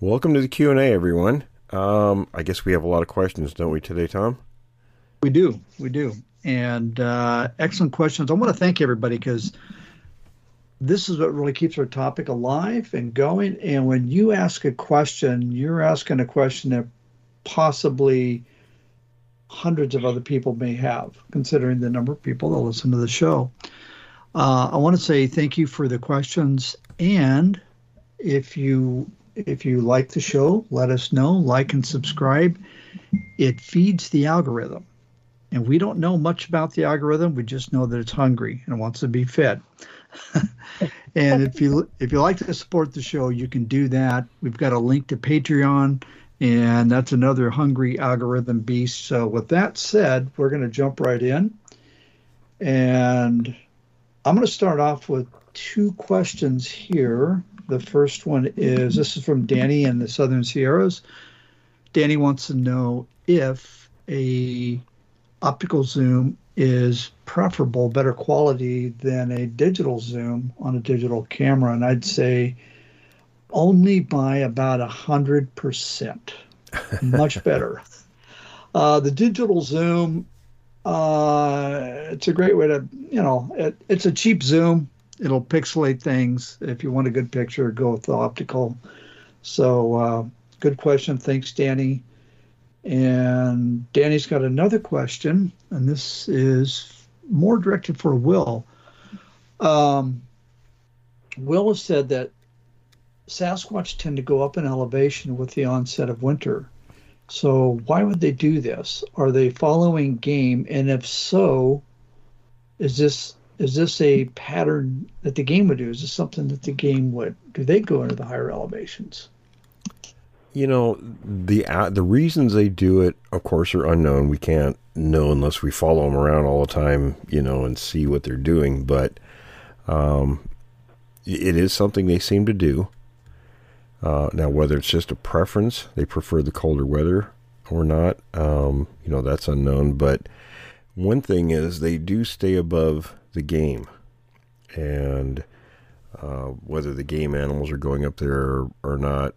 Welcome to the Q and A, everyone. Um, I guess we have a lot of questions, don't we, today, Tom? We do, we do, and uh, excellent questions. I want to thank everybody because this is what really keeps our topic alive and going. And when you ask a question, you're asking a question that possibly hundreds of other people may have, considering the number of people that listen to the show. Uh, I want to say thank you for the questions, and if you if you like the show, let us know. Like and subscribe. It feeds the algorithm. And we don't know much about the algorithm. We just know that it's hungry and wants to be fed. and if you if you like to support the show, you can do that. We've got a link to Patreon, and that's another hungry algorithm beast. So with that said, we're going to jump right in. And I'm going to start off with two questions here. The first one is this is from Danny in the Southern Sierras. Danny wants to know if a optical zoom is preferable, better quality than a digital zoom on a digital camera, and I'd say only by about a hundred percent, much better. Uh, the digital zoom, uh, it's a great way to, you know, it, it's a cheap zoom it'll pixelate things. If you want a good picture, go with the optical. So, uh, good question. Thanks, Danny. And Danny's got another question, and this is more directed for Will. Um, Will has said that Sasquatch tend to go up in elevation with the onset of winter. So, why would they do this? Are they following game? And if so, is this is this a pattern that the game would do? Is this something that the game would do? They go into the higher elevations. You know the uh, the reasons they do it, of course, are unknown. We can't know unless we follow them around all the time, you know, and see what they're doing. But um, it is something they seem to do. Uh, now, whether it's just a preference, they prefer the colder weather or not, um, you know, that's unknown. But one thing is they do stay above the game and uh, whether the game animals are going up there or, or not.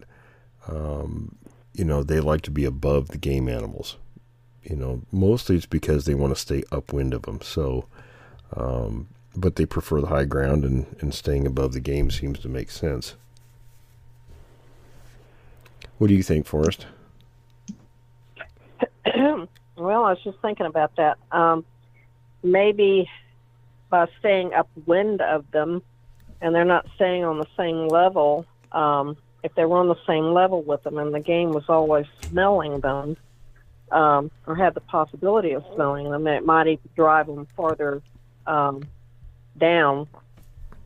Um, you know, they like to be above the game animals. You know, mostly it's because they want to stay upwind of them. So, um, but they prefer the high ground, and, and staying above the game seems to make sense. What do you think, Forrest? well, I was just thinking about that. Um, maybe by staying upwind of them, and they're not staying on the same level. Um, if they were on the same level with them, and the game was always smelling them, um, or had the possibility of smelling them, it might even drive them farther um, down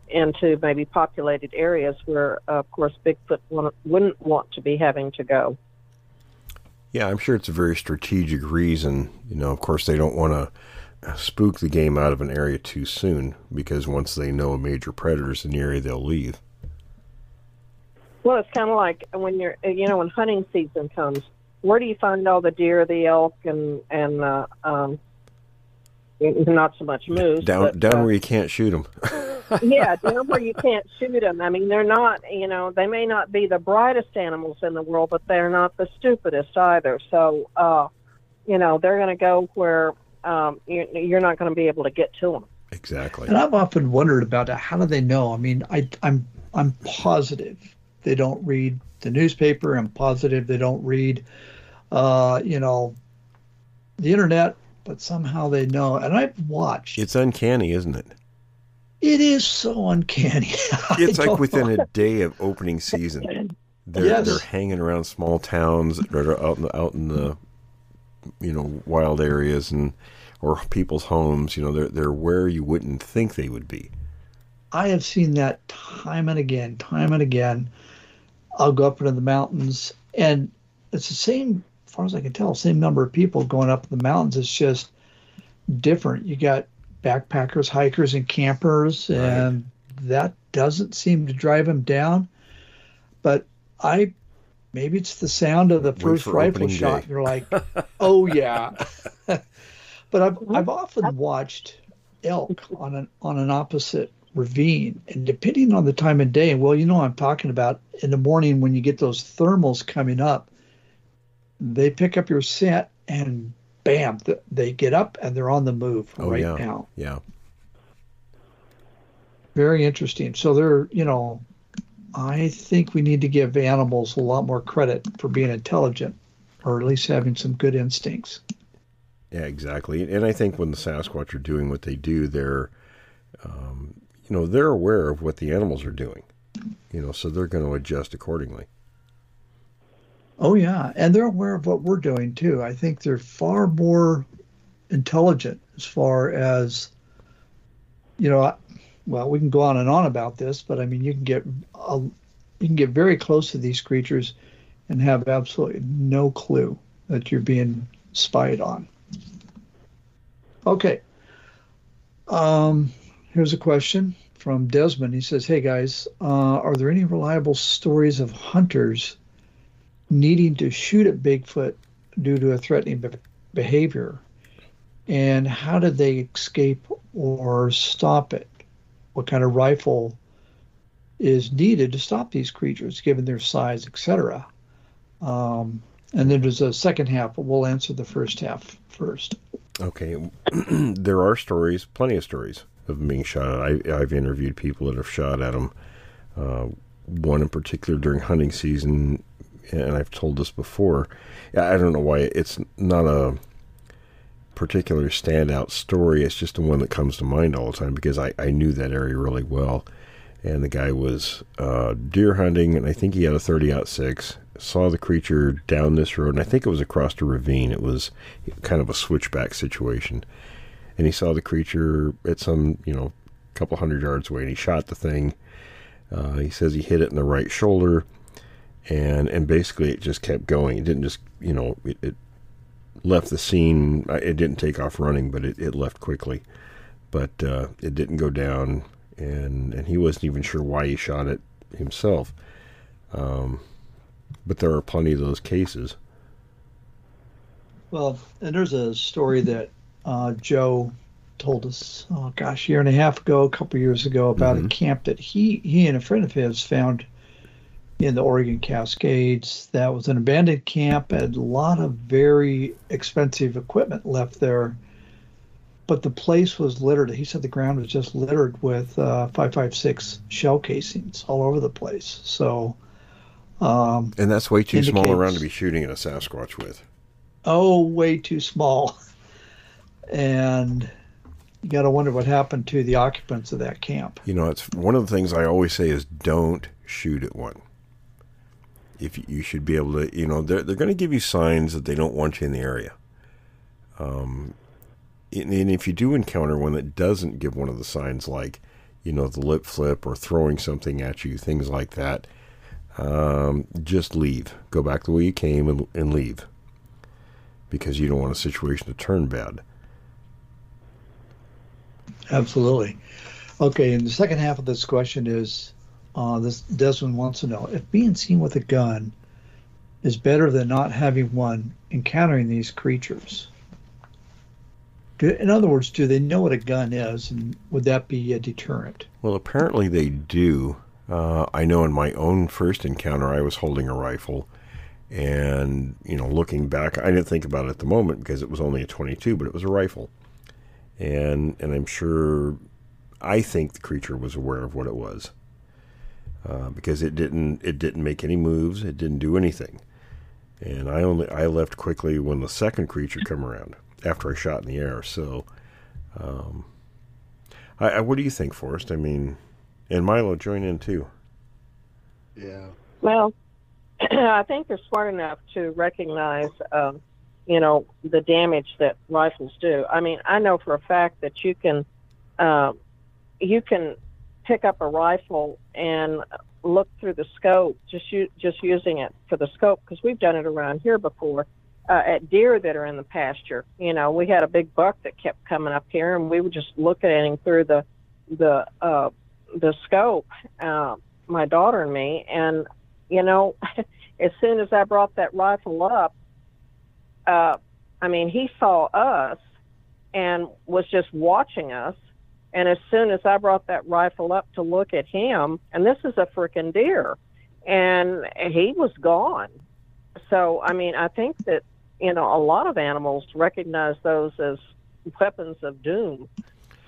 into maybe populated areas where, uh, of course, Bigfoot wouldn't want to be having to go. Yeah, I'm sure it's a very strategic reason. You know, of course, they don't want to spook the game out of an area too soon because once they know a major predator's in the area, they'll leave. Well, it's kind of like when you're, you know, when hunting season comes, where do you find all the deer, the elk, and and uh, um, not so much moose down but, down uh, where you can't shoot them. yeah, down where you can't shoot them. I mean, they're not, you know, they may not be the brightest animals in the world, but they're not the stupidest either. So, uh, you know, they're going to go where um, you're, you're not going to be able to get to them. Exactly. And I've often wondered about it. How do they know? I mean, I, I'm I'm positive they don't read the newspaper. I'm positive they don't read, uh, you know, the internet. But somehow they know. And I've watched. It's uncanny, isn't it? It is so uncanny. It's like within a day of opening season, they're Yes. they're hanging around small towns that are out in the, out in the you know wild areas and or people's homes. You know, they're they're where you wouldn't think they would be. I have seen that time and again, time and again. I'll go up into the mountains, and it's the same, as far as I can tell, same number of people going up in the mountains. It's just different. You got backpackers, hikers, and campers, and that doesn't seem to drive them down. But I, maybe it's the sound of the first rifle shot. day. You're like, oh yeah. but I've I've often watched elk on an on an opposite ravine, and depending on the time of day, well, you know, I'm talking about in the morning when you get those thermals coming up, they pick up your scent and bam, th- they get up and they're on the move Oh right yeah, now. yeah. Very interesting. So they're, you know, I think we need to give animals a lot more credit for being intelligent, or at least having some good instincts. Yeah, exactly. And I think when the Sasquatch are doing what they do, they're, um, you know, they're aware of what the animals are doing. You know, so they're going to adjust accordingly. Oh yeah, and they're aware of what we're doing too. I think they're far more intelligent as far as you know. Well, we can go on and on about this, but I mean, you can get a, you can get very close to these creatures and have absolutely no clue that you're being spied on. Okay. Um, here's a question from Desmond. He says, "Hey guys, uh, are there any reliable stories of hunters?" Needing to shoot at Bigfoot due to a threatening be- behavior? And how did they escape or stop it? What kind of rifle is needed to stop these creatures, given their size, etc.? Um, and then there's a second half, but we'll answer the first half first. Okay, there are stories, plenty of stories of being shot at. I, I've interviewed people that have shot at them. Uh, one in particular during hunting season, and I've told this before. I don't know why it's not a particular standout story. It's just the one that comes to mind all the time because I, I knew that area really well. And the guy was uh, deer hunting, and I think he had a 30 aught six. Saw the creature down this road, and I think it was across the ravine. It was kind of a switchback situation. And he saw the creature at some, you know, couple hundred yards away, and he shot the thing. Uh, he says he hit it in the right shoulder, and and basically it just kept going. It didn't just, you know, it, it left the scene. It didn't take off running, but it, it left quickly. But uh, it didn't go down, and and he wasn't even sure why he shot it himself. Um, but there are plenty of those cases. Well, and there's a story that uh, Joe told us, oh gosh, a year and a half ago, a couple years ago, about a camp that he he and a friend of his found in the Oregon Cascades. That was an abandoned camp, had a lot of very expensive equipment left there, but the place was littered. He said the ground was just littered with uh, 5.56 shell casings all over the place. So. Um, And that's way too small around to be shooting at a Sasquatch with. oh, way too small. And you got to wonder what happened to the occupants of that camp. You know, it's one of the things I always say is don't shoot at one. If you, should be able to, you know, they're they're going to give you signs that they don't want you in the area. Um, and, and if you do encounter one that doesn't give one of the signs, like you know the lip flip or throwing something at you, things like that, um, just leave. Go back the way you came and, and leave, because you don't want a situation to turn bad. Absolutely. Okay, and the second half of this question is uh, this Desmond wants to know if being seen with a gun is better than not having one encountering these creatures. Do, in other words, do they know what a gun is, and would that be a deterrent? Well, apparently they do. Uh, I know in my own first encounter, I was holding a rifle, and you know, looking back, I didn't think about it at the moment because it was only a 22, but it was a rifle, and and I'm sure I think the creature was aware of what it was uh, because it didn't it didn't make any moves, it didn't do anything, and I only I left quickly when the second creature come around after I shot in the air. So, um, I, I, what do you think, Forrest? I mean, and Milo join in too. Yeah. Well, I think they're smart enough to recognize, um, you know, the damage that rifles do. I mean, I know for a fact that you can, uh, you can pick up a rifle and look through the scope, just u- just using it for the scope, because we've done it around here before. Uh, at deer that are in the pasture, you know, we had a big buck that kept coming up here, and we would just look at him through the the uh, the scope, uh, my daughter and me, and you know, as soon as I brought that rifle up, uh, I mean, he saw us and was just watching us. And as soon as I brought that rifle up to look at him, and this is a freaking deer, and he was gone. So, I mean, I think that, you know, a lot of animals recognize those as weapons of doom.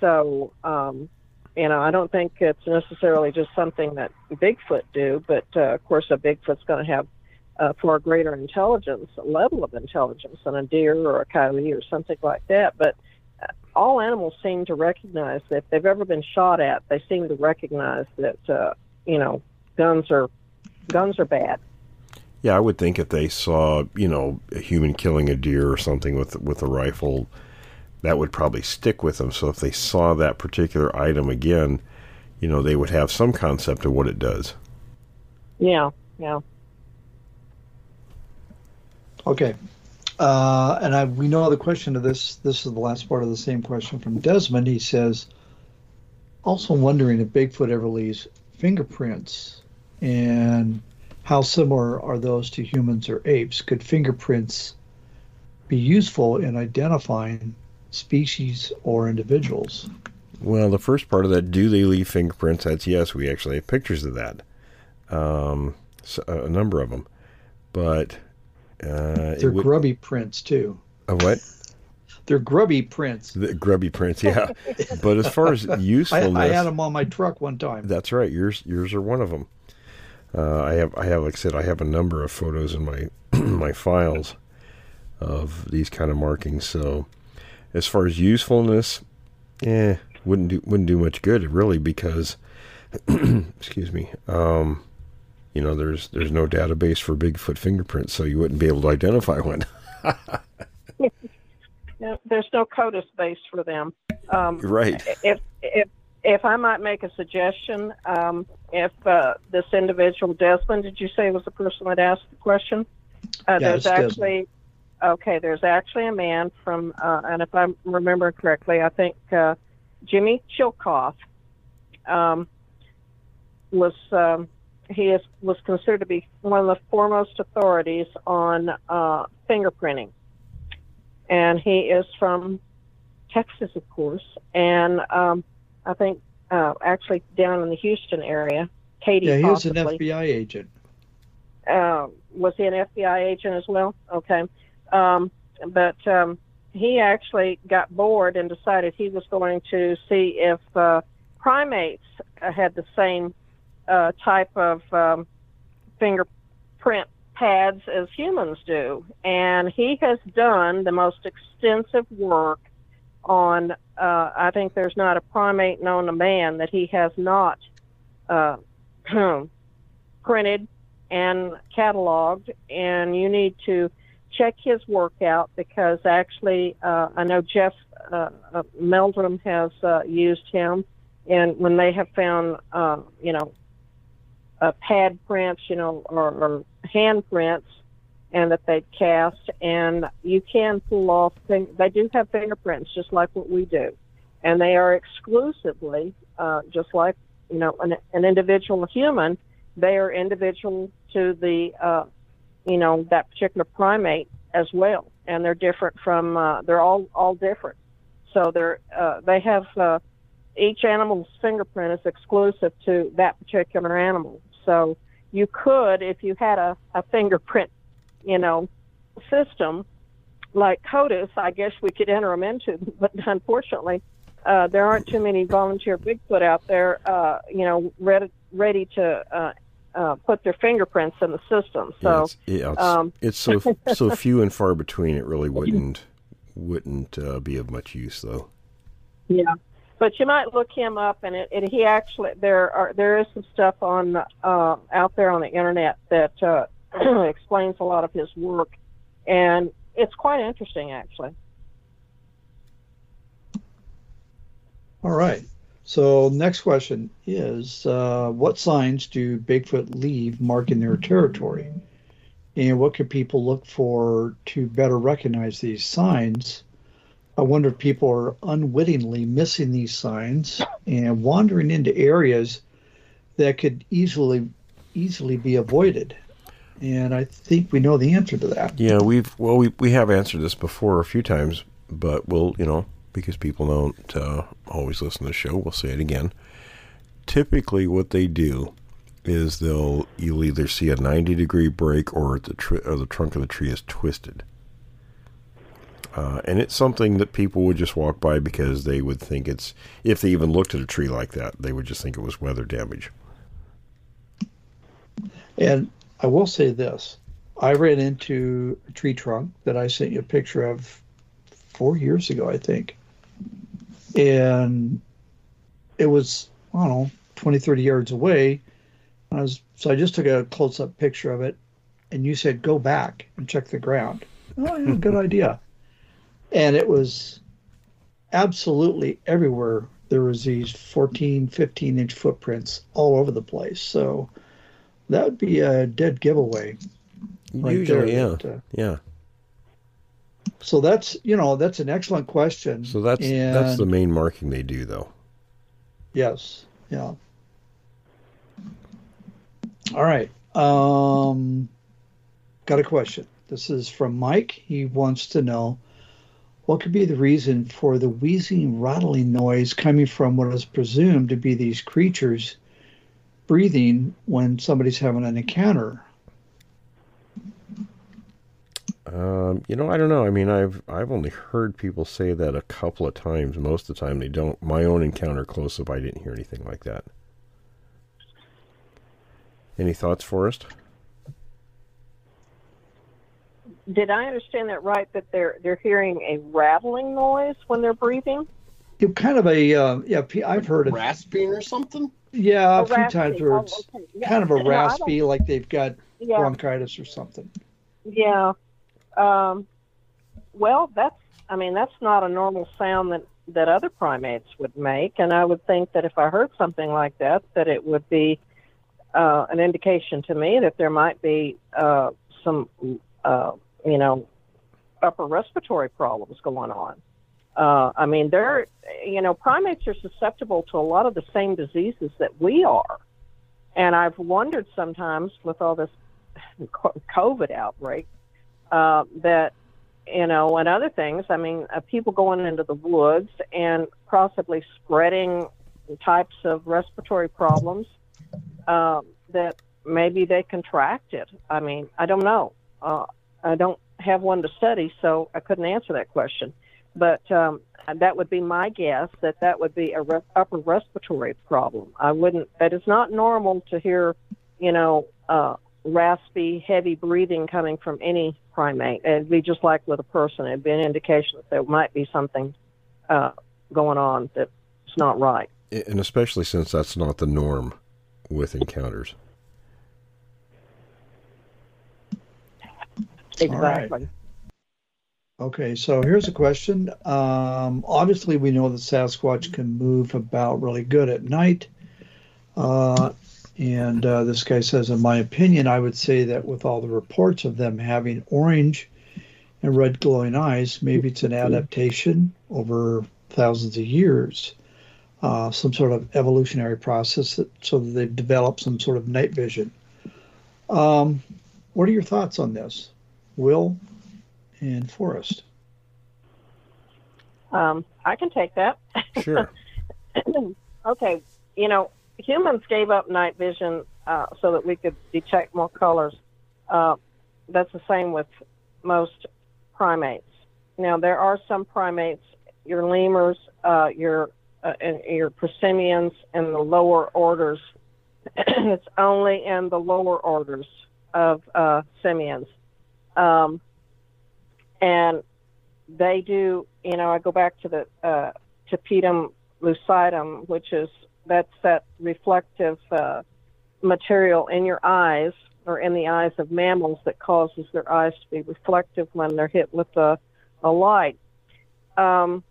So, um, you know, I don't think it's necessarily just something that Bigfoot do, but uh, of course, a Bigfoot's going to have uh, far greater intelligence, level of intelligence than a deer or a coyote or something like that. But all animals seem to recognize that if they've ever been shot at, they seem to recognize that uh, you know guns are guns are bad. Yeah, I would think if they saw you know a human killing a deer or something with with a rifle that would probably stick with them. So if they saw that particular item again, you know, they would have some concept of what it does. Yeah, yeah. Okay. Uh, and I, we know the question of this. This is the last part of the same question from Desmond. He says, also wondering if Bigfoot ever leaves fingerprints and how similar are those to humans or apes? Could fingerprints be useful in identifying species or individuals? Well, the first part of that, do they leave fingerprints? That's yes. We actually have pictures of that, um, a number of them. But uh, they're would, grubby prints too. A what? They're grubby prints. The grubby prints, yeah. but as far as usefulness, I, I, had them on my truck one time. That's right. Yours, yours are one of them. Uh, I have, I have, like I said, I have a number of photos in my my files of these kind of markings. So as far as usefulness, eh, wouldn't do wouldn't do much good really because, excuse me, um, you know, there's there's no database for Bigfoot fingerprints, so you wouldn't be able to identify one. no, there's no CODIS base for them. Um, right. If if if I might make a suggestion, um, if uh, this individual Desmond, did you say was the person that asked the question? Uh, yeah, there's actually Okay, there's actually a man from, uh, and if I remember correctly, I think uh, Jimmy Chilcutt um, was um, he is was considered to be one of the foremost authorities on uh, fingerprinting, and he is from Texas, of course, and um, I think uh, actually down in the Houston area. Katie, yeah, he possibly. was an FBI agent. Uh, was he an FBI agent as well? Okay. Um, but um, he actually got bored and decided he was going to see if uh, primates had the same uh, type of um, fingerprint pads as humans do. And he has done the most extensive work on, uh, I think there's not a primate known to man that he has not uh, printed and cataloged. And you need to check his work out because actually uh, I know Jeff uh, uh, Meldrum has uh, used him, and when they have found you know uh, pad prints, you know, or, or hand prints, and that they cast, and you can pull off. Thing- they do have fingerprints, just like what we do, and they are exclusively uh, just like you know an, an individual human. They are individual to the uh, you know that particular primate as well, and they're different from uh, they're all all different. So they're uh, they have uh, each animal's fingerprint is exclusive to that particular animal. So you could, if you had a, a fingerprint, you know, system like CODIS, I guess we could enter them into, but unfortunately, uh, there aren't too many volunteer Bigfoot out there, uh, you know, ready, ready to uh, uh, put their fingerprints in the system. So, it's, yeah, it's, um, it's so so few and far between. It really wouldn't wouldn't uh, be of much use, though. yeah. But you might look him up, and it, it, he actually there are there is some stuff on uh, out there on the internet that uh, explains a lot of his work, and it's quite interesting actually. All right. So next question is, uh, what signs do Bigfoot leave marking their territory? And what can people look for to better recognize these signs? I wonder if people are unwittingly missing these signs and wandering into areas that could easily easily be avoided. And I think we know the answer to that. Yeah, we've well we we have answered this before a few times, but we'll you know because people don't uh, always listen to the show, we'll say it again. Typically, what they do is they'll you'll either see a ninety degree break or the tr- or the trunk of the tree is twisted. Uh, and it's something that people would just walk by because they would think it's if they even looked at a tree like that, they would just think it was weather damage. And I will say this I ran into a tree trunk that I sent you a picture of four years ago, I think. And it was, I don't know, 20, 30 yards away. I was, so I just took a close up picture of it. And you said, go back and check the ground. Oh, yeah, good idea. And it was absolutely everywhere. There was these 14, 15 inch footprints all over the place. So that would be a dead giveaway. right Usually, there yeah, that, uh, yeah. So that's you know that's an excellent question. So that's that's the main marking they do, though. yes, yeah. All right. Um, got a question. This is from Mike. He wants to know what could be the reason for the wheezing, rattling noise coming from what is presumed to be these creatures breathing when somebody's having an encounter. Um, you know, I don't know. I mean, I've I've only heard people say that a couple of times. Most of the time, they don't. My own encounter close up, I didn't hear anything like that. Any thoughts, Forrest? Did I understand that right? That they're they're hearing a rattling noise when they're breathing? You kind of a uh, yeah. P- I've heard it. Rasping or something? Yeah, a A few raspy. times where Oh, it's okay. Yeah. kind of a No, raspy, like they've got Yeah. bronchitis or something. Yeah. Um, well, that's, I mean, that's not a normal sound that, that other primates would make. And I would think that if I heard something like that, that it would be uh, an indication to me that there might be uh, some, uh, you know, upper respiratory problems going on. Uh, I mean, they're, you know, primates are susceptible to a lot of the same diseases that we are. And I've wondered sometimes with all this COVID outbreak uh, that you know, and other things. I mean, uh, people going into the woods and possibly spreading types of respiratory problems um, that maybe they contracted. I mean, I don't know. I don't have one to study, so I couldn't answer that question. But um, that would be my guess that that would be a re- upper respiratory problem. I wouldn't. That is not normal to hear, you know, uh, raspy, heavy breathing coming from any primate. It'd be just like with a person. It'd be an indication that there might be something uh, going on that's not right. And especially since that's not the norm with encounters. Exactly. Okay, so here's a question. Um, obviously, we know that Sasquatch can move about really good at night. Uh, and uh, this guy says, in my opinion, I would say that with all the reports of them having orange and red glowing eyes, maybe it's an adaptation over thousands of years, uh, some sort of evolutionary process that, so that they've developed some sort of night vision. Um, what are your thoughts on this, Will and Forrest? Um, I can take that. Sure. okay, you know, humans gave up night vision uh, so that we could detect more colors. Uh, that's the same with most primates. now there are some primates, your lemurs, uh, your uh, and your prosimians, and the lower orders. it's only in the lower orders of uh, simians, um, and they do. You know, I go back to the uh, tapetum lucidum, which is that's that reflective uh, material in your eyes or in the eyes of mammals that causes their eyes to be reflective when they're hit with a, a light. Um,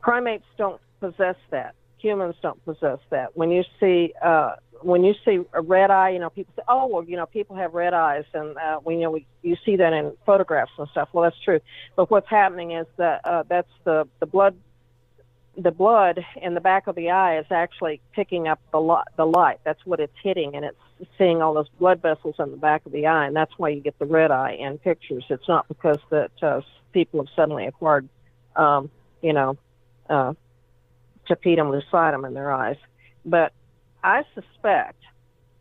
primates don't possess that. Humans don't possess that. When you see uh, when you see a red eye, you know people say, "Oh, well, you know people have red eyes," and uh, we you know we you see that in photographs and stuff. Well, that's true. But what's happening is that uh, that's the the blood the blood in the back of the eye is actually picking up the light. The light. That's what it's hitting, and it's seeing all those blood vessels in the back of the eye, and that's why you get the red eye in pictures. It's not because that uh, people have suddenly acquired, um, you know, uh, tapetum lucidum in their eyes. But I suspect,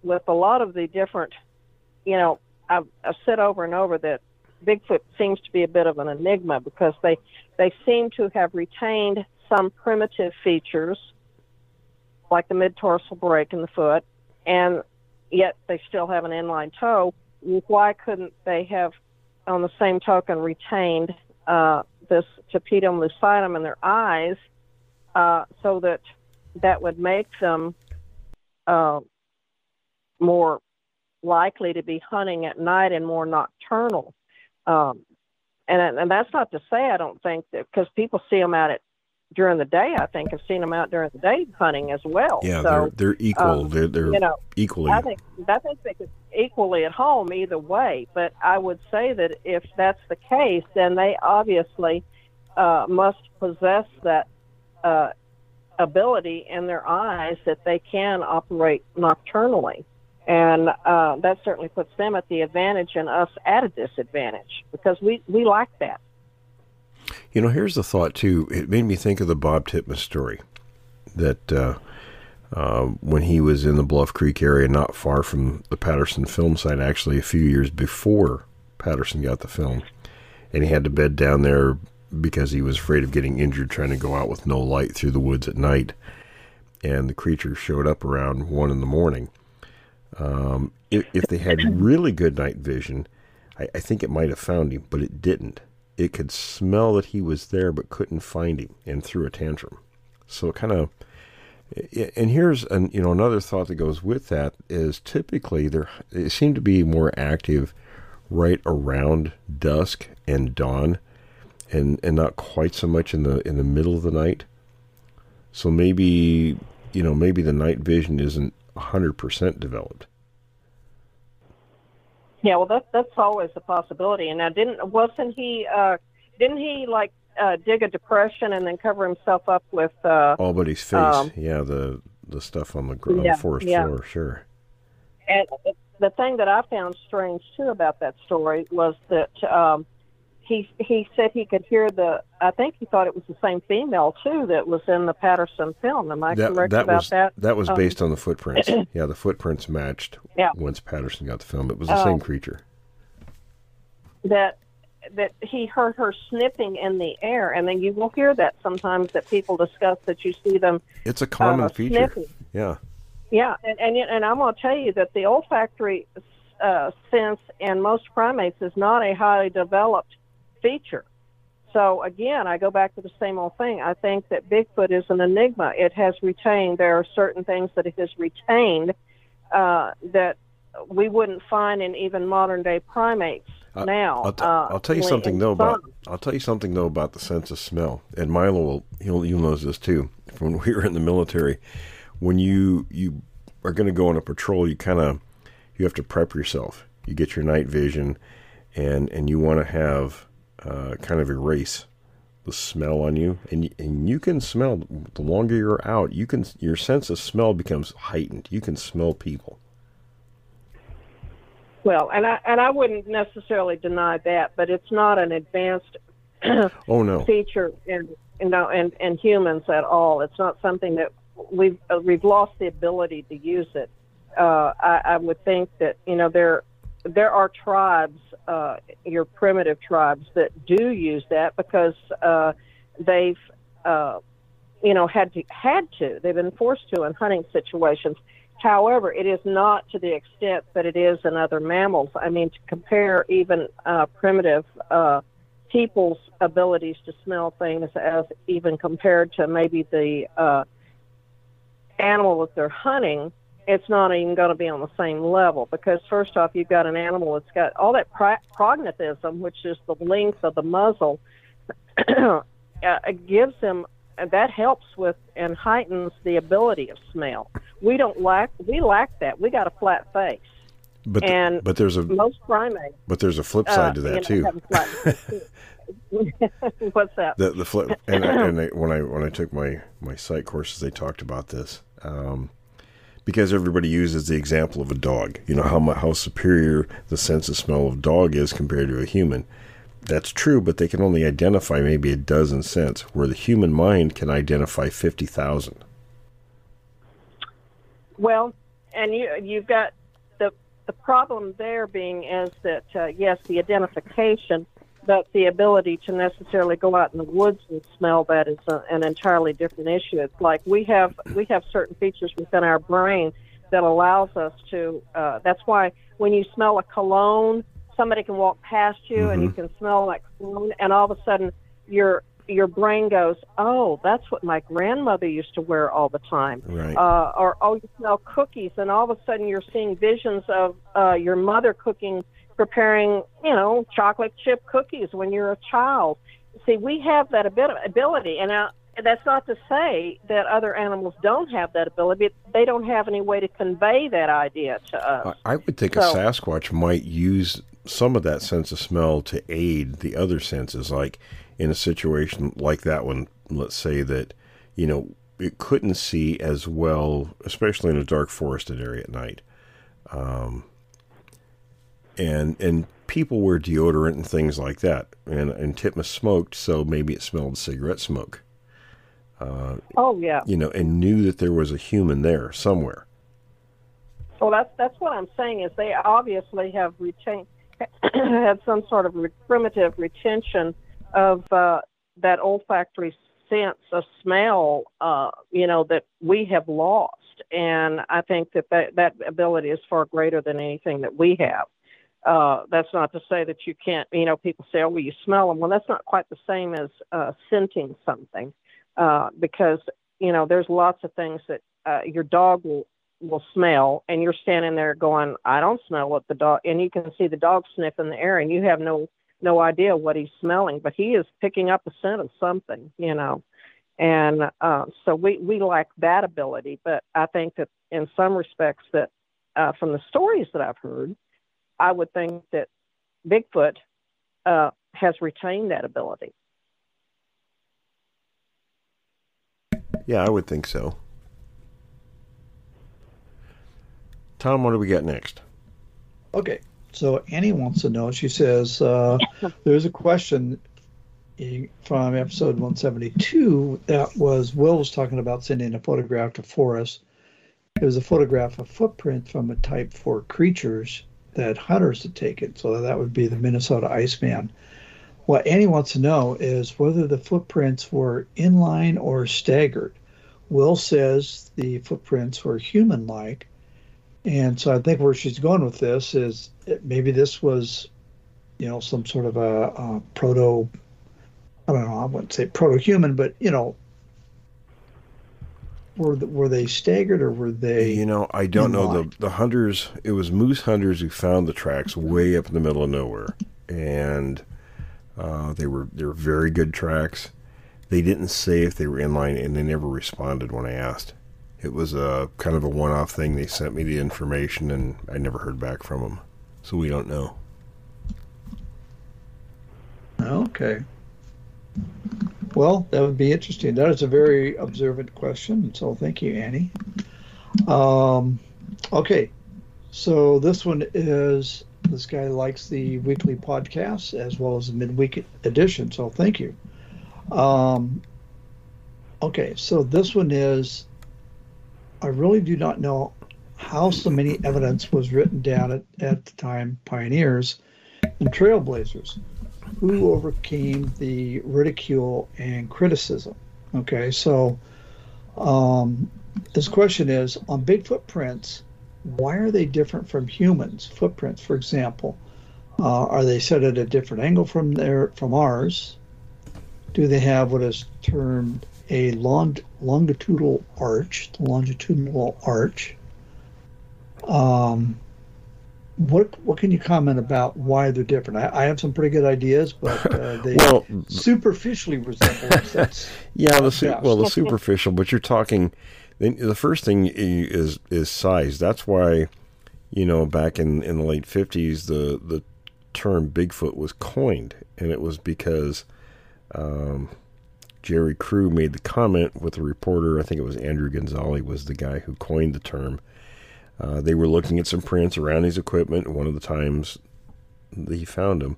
with a lot of the different, you know, I've, I've said over and over that Bigfoot seems to be a bit of an enigma because they they seem to have retained some primitive features, like the mid tarsal break in the foot, and yet they still have an inline toe. Why couldn't they have, on the same token, retained uh, this tapetum lucidum in their eyes uh, so that that would make them uh, more likely to be hunting at night and more nocturnal? Um, and, and that's not to say I don't think that because people see them out at during the day. I think I've seen them out during the day hunting as well. Yeah, so, they're they're equal. um, they're they're you know, equally. I think I think they could equally at home either way. But I would say that if that's the case, then they obviously uh, must possess that uh, ability in their eyes that they can operate nocturnally. And uh, that certainly puts them at the advantage and us at a disadvantage because we, we lack that. You know, here's the thought too. It made me think of the Bob Titmus story that uh, uh, when he was in the Bluff Creek area, not far from the Patterson film site, actually a few years before Patterson got the film, and he had to bed down there because he was afraid of getting injured trying to go out with no light through the woods at night. And the creature showed up around one in the morning. Um, if, if they had really good night vision, I, I think it might have found him, but it didn't it could smell that he was there but couldn't find him and threw a tantrum. So it kind of and here's an you know another thought that goes with that is typically they they seem to be more active right around dusk and dawn and and not quite so much in the in the middle of the night. So maybe you know maybe the night vision isn't 100% developed. Yeah, well, that that's always a possibility. And now, didn't wasn't he? Uh, didn't he like uh, dig a depression and then cover himself up with? Uh, All but his face. um, yeah, the the stuff on the, on Yeah, the forest yeah. floor. Sure. and the thing that I found strange too about that story was that um, he he said he could hear the. I think he thought it was the same female too that was in the Patterson film. Am I that correct that about was that? was Um, based on the footprints. yeah, the footprints matched. Yeah. Once Patterson got the film, it was the Oh. same creature. that that he heard her sniffing in the air, and then you will hear that sometimes that people discuss that you see them. It's a common uh, feature. sniffing. Yeah. Yeah, and and, and I'm going to tell you that the olfactory uh, sense in most primates is not a highly developed feature. So again, I go back to the same old thing. I think that Bigfoot is an enigma. It has retained. There are certain things that it has retained uh, that we wouldn't find in even modern day primates I- now. I'll, t- uh, I'll tell you something though about. I'll tell you something though about the sense of smell. And Milo will he'll you'll knows this too. from When we were in the military, when you you are going to go on a patrol, you kind of you have to prep yourself. You get your night vision, and and you want to have uh, kind of erase the smell on you, and and you can smell. The longer you're out, you can your sense of smell becomes heightened. You can smell people. Well, and I and I wouldn't necessarily deny that, but it's not an advanced Oh no. feature in you know in, in humans at all. It's not something that we've uh, we've lost the ability to use it. Uh, I, I would think that you know there there are tribes, uh, your primitive tribes, that do use that because uh, they've, uh, you know, had to had to. They've been forced to in hunting situations. However, it is not to the extent that it is in other mammals. I mean, to compare even uh, primitive uh, people's abilities to smell things as even compared to maybe the uh, animal that they're hunting, it's not even going to be on the same level because first off, you've got an animal that's got all that prognathism, which is the length of the muzzle, uh, it gives them that helps with and heightens the ability of smell. We don't lack we lack that. We got a flat face. But and the, but there's a most primates. But there's a flip side uh, to that you know, too. What's that? The the flip and, I, and I, when I when I took my my sight courses, they talked about this. Um, because everybody uses the example of a dog. You know how how superior the sense of smell of dog is compared to a human. That's true, but they can only identify maybe a dozen scents, where the human mind can identify fifty thousand. Well, and you you've got the the problem there being is that uh, yes, the identification but the ability to necessarily go out in the woods and smell that is a, an entirely different issue. It's like we have we have certain features within our brain that allows us to. Uh, that's why when you smell a cologne, somebody can walk past you mm-hmm. and you mm-hmm. can smell like cologne, and all of a sudden your your brain goes, oh, that's what my grandmother used to wear all the time. Right. Uh, or oh, you smell cookies, and all of a sudden you're seeing visions of uh, your mother cooking preparing, you know, chocolate chip cookies when you're a child. See, we have that ability, and that's not to say that other animals don't have that ability. They don't have any way to convey that idea to us. I would think so, a Sasquatch might use some of that sense of smell to aid the other senses, like in a situation like that one. Let's say that you know it couldn't see as well, especially in a dark forested area at night. Um, and and people wear deodorant and things like that. And and Titmus smoked, so maybe it smelled cigarette smoke. Uh, oh yeah. You know, and knew that there was a human there somewhere. Well, that's that's what I'm saying is they obviously have retained had some sort of re- primitive retention of uh, that olfactory sense of smell. Uh, you know that we have lost, and I think that, that that ability is far greater than anything that we have. Uh, that's not to say that you can't, you know, people say, oh, well, you smell them. Well, that's not quite the same as uh, scenting something uh, because, you know, there's lots of things that uh, your dog will, will smell and you're standing there going, I don't smell what the dog, and you can see the dog sniff in the air and you have no, no idea what he's smelling, but he is picking up a scent of something, you know. And uh, so we, we lack that ability, but I think that in some respects that uh, from the stories that I've heard, I would think that Bigfoot uh, has retained that ability. Yeah, I would think so. Tom, what do we got next? Okay, so Annie wants to know. She says uh, there's a question from episode 172 that was Will was talking about sending a photograph to Forrest. It was a photograph of footprint from a type 4 creatures that hunters had taken. So that would be the Minnesota Iceman. What Annie wants to know is whether the footprints were inline or staggered. Will says the footprints were human like. And so I think where she's going with this is maybe this was, you know, some sort of a, a proto, I don't know, I wouldn't say proto human, but, you know, were the, were they staggered or were they? You know, I don't know. The the hunters, it was moose hunters who found the tracks way up in the middle of nowhere, and uh, they were they were very good tracks. They didn't say if they were in line, and they never responded when I asked. It was a kind of a one-off thing. They sent me the information, and I never heard back from them, so we don't know. Okay. Well, that would be interesting. That is a very observant question. So thank you, Annie. Um, okay. So this one is this guy likes the weekly podcast as well as the midweek edition. So thank you. Um, okay. So this one is I really do not know how so many evidence was written down at, at the time, pioneers and trailblazers who overcame the ridicule and criticism. Okay, so um, this question is on big footprints, why are they different from humans' footprints, for example? Uh, are they set at a different angle from their from ours? Do they have what is termed a long, longitudinal arch, the longitudinal arch? Um, what what can you comment about why they're different? I, I have some pretty good ideas, but uh, they well, superficially resemble. yeah, the su- well the superficial, but you're talking. The first thing is is size. That's why, you know, back in, in the late fifties, the the term Bigfoot was coined, and it was because um, Jerry Crew made the comment with a reporter. I think it was Andrew Genzoli was the guy who coined the term uh, they were looking at some prints around his equipment one of the times he found them.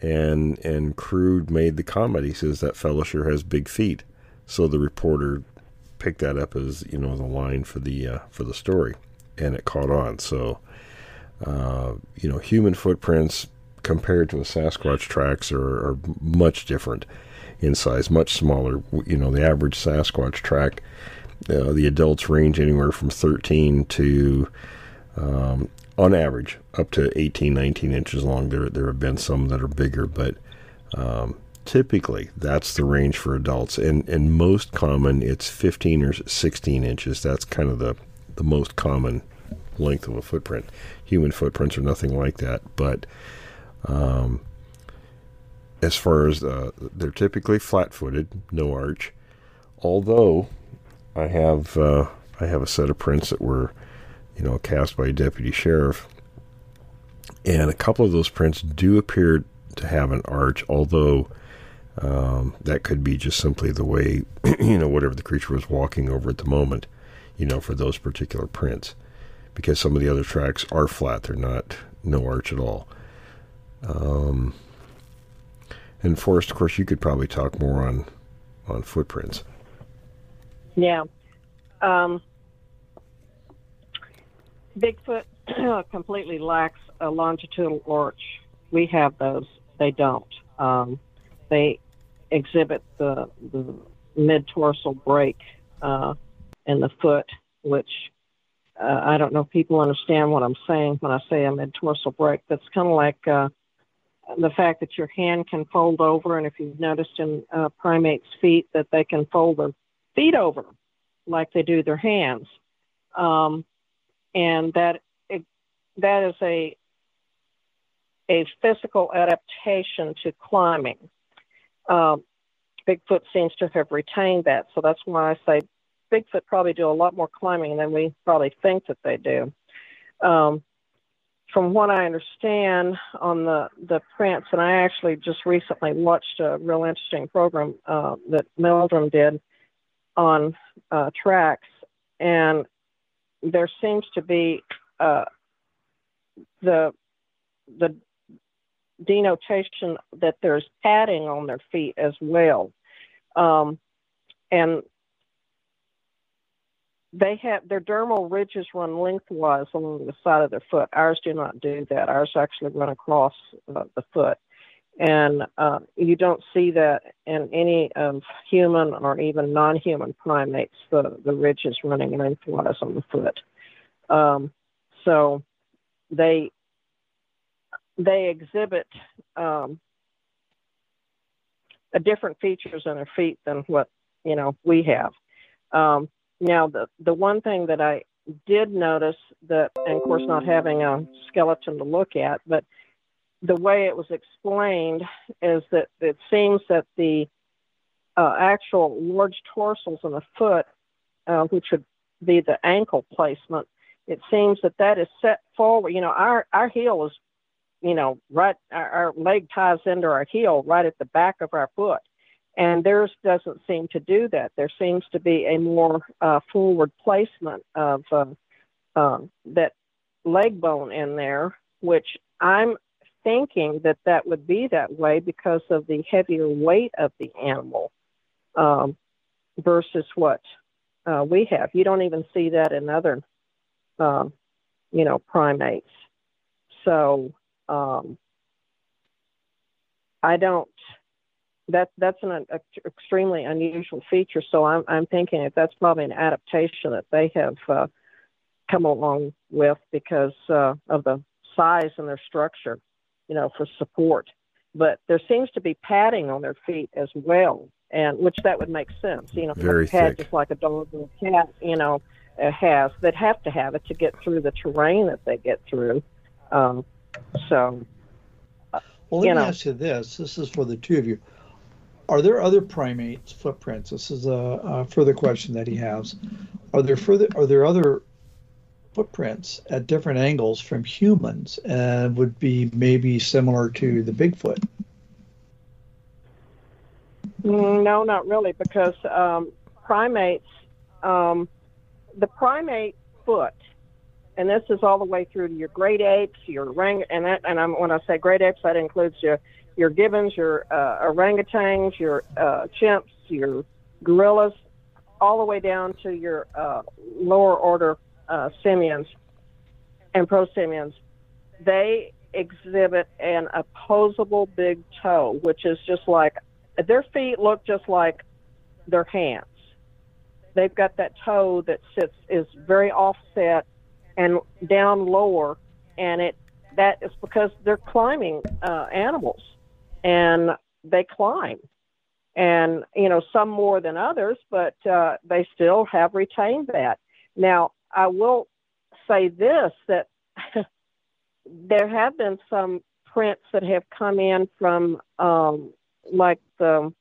And and Crew made the comment. He says that fellow sure has big feet. So the reporter picked that up as you know the line for the uh, for the story, and it caught on. So uh, you know, human footprints compared to a Sasquatch tracks are, are much different in size, much smaller. You know, the average Sasquatch track uh, the adults range anywhere from 13 to, um, on average, up to 18, 19 inches long. There, there have been some that are bigger, but um, typically that's the range for adults. And, and most common, it's 15 or 16 inches. That's kind of the, the most common length of a footprint. Human footprints are nothing like that, but um, as far as uh, they're typically flat-footed, no arch. Although I have uh, I have a set of prints that were, you know, cast by a deputy sheriff, and a couple of those prints do appear to have an arch, although um, that could be just simply the way, you know, whatever the creature was walking over at the moment, you know, for those particular prints, because some of the other tracks are flat; they're not no arch at all. Um, and Forrest, of course, you could probably talk more on on footprints. Yeah. Um, Bigfoot completely lacks a longitudinal arch. We have those. They don't. Um, they exhibit the, the mid tarsal break uh, in the foot, which uh, I don't know if people understand what I'm saying when I say a mid tarsal break. That's kind of like uh, the fact that your hand can fold over, and if you've noticed in uh, primates' feet that they can fold their feet over like they do their hands. Um, and that it, that is a a physical adaptation to climbing. Um, Bigfoot seems to have retained that, so that's why I say Bigfoot probably do a lot more climbing than we probably think that they do. Um, from what I understand on the the prints, and I actually just recently watched a real interesting program uh, that Meldrum did on uh, tracks, and there seems to be uh, the the denotation that there's padding on their feet as well, um, and they have their dermal ridges run lengthwise along the side of their foot. Ours do not do that. Ours actually run across uh, the foot and uh, you don't see that in any of human or even non-human primates. The the ridges running lengthwise on the foot, um, so they they exhibit um, a different features in their feet than what you know we have. Um, now the the one thing that I did notice that, and of course not having a skeleton to look at, but the way it was explained is that it seems that the uh, actual large tarsals in the foot, uh, which would be the ankle placement, it seems that that is set forward. You know, our our heel is, you know, right. Our, our leg ties into our heel right at the back of our foot, and theirs doesn't seem to do that. There seems to be a more uh, forward placement of uh, uh, that leg bone in there, which I'm thinking that that would be that way because of the heavier weight of the animal um, versus what uh, we have. You don't even see that in other uh, you know, primates. So um, I don't. That that's an, an extremely unusual feature. So I'm I'm thinking if that's probably an adaptation that they have uh, come along with because uh, of the size and their structure, you know, for support. But there seems to be padding on their feet as well, and which that would make sense. You know, Very pad thick. just like a dog or a cat, you know, uh, has that have to have it to get through the terrain that they get through. Um, so Well, let you me know. ask you this. This is for the two of you. Are there other primates footprints? This is a, a further question that he has. Are there further? Are there other footprints at different angles from humans and would be maybe similar to the Bigfoot? No, not really, because um, primates, um, the primate foot, and this is all the way through to your great apes, your orang, and that, and I'm, when I say great apes, that includes your your gibbons, your uh, orangutans, your uh, chimps, your gorillas, all the way down to your uh, lower order uh, simians and prosimians. They exhibit an opposable big toe, which is just like their feet look just like their hands. They've got that toe that sits is very offset and down lower, and it that is because they're climbing uh, animals, and they climb, and you know some more than others, but uh, they still have retained that. Now I will say this that there have been some prints that have come in from um, like the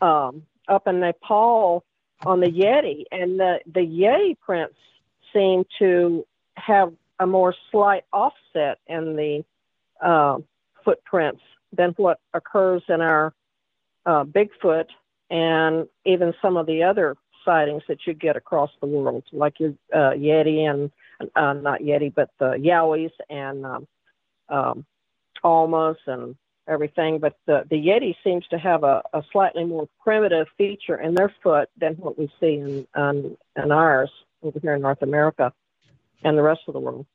um, up in Nepal on the Yeti, and the the Yeti prints seem to have a more slight offset in the uh, footprints than what occurs in our uh, Bigfoot and even some of the other sightings that you get across the world, like your uh, Yeti and uh, not Yeti, but the Yowies and um, um, Almas and everything. But the, the Yeti seems to have a, a slightly more primitive feature in their foot than what we see in, in, in ours over here in North America and the rest of the world.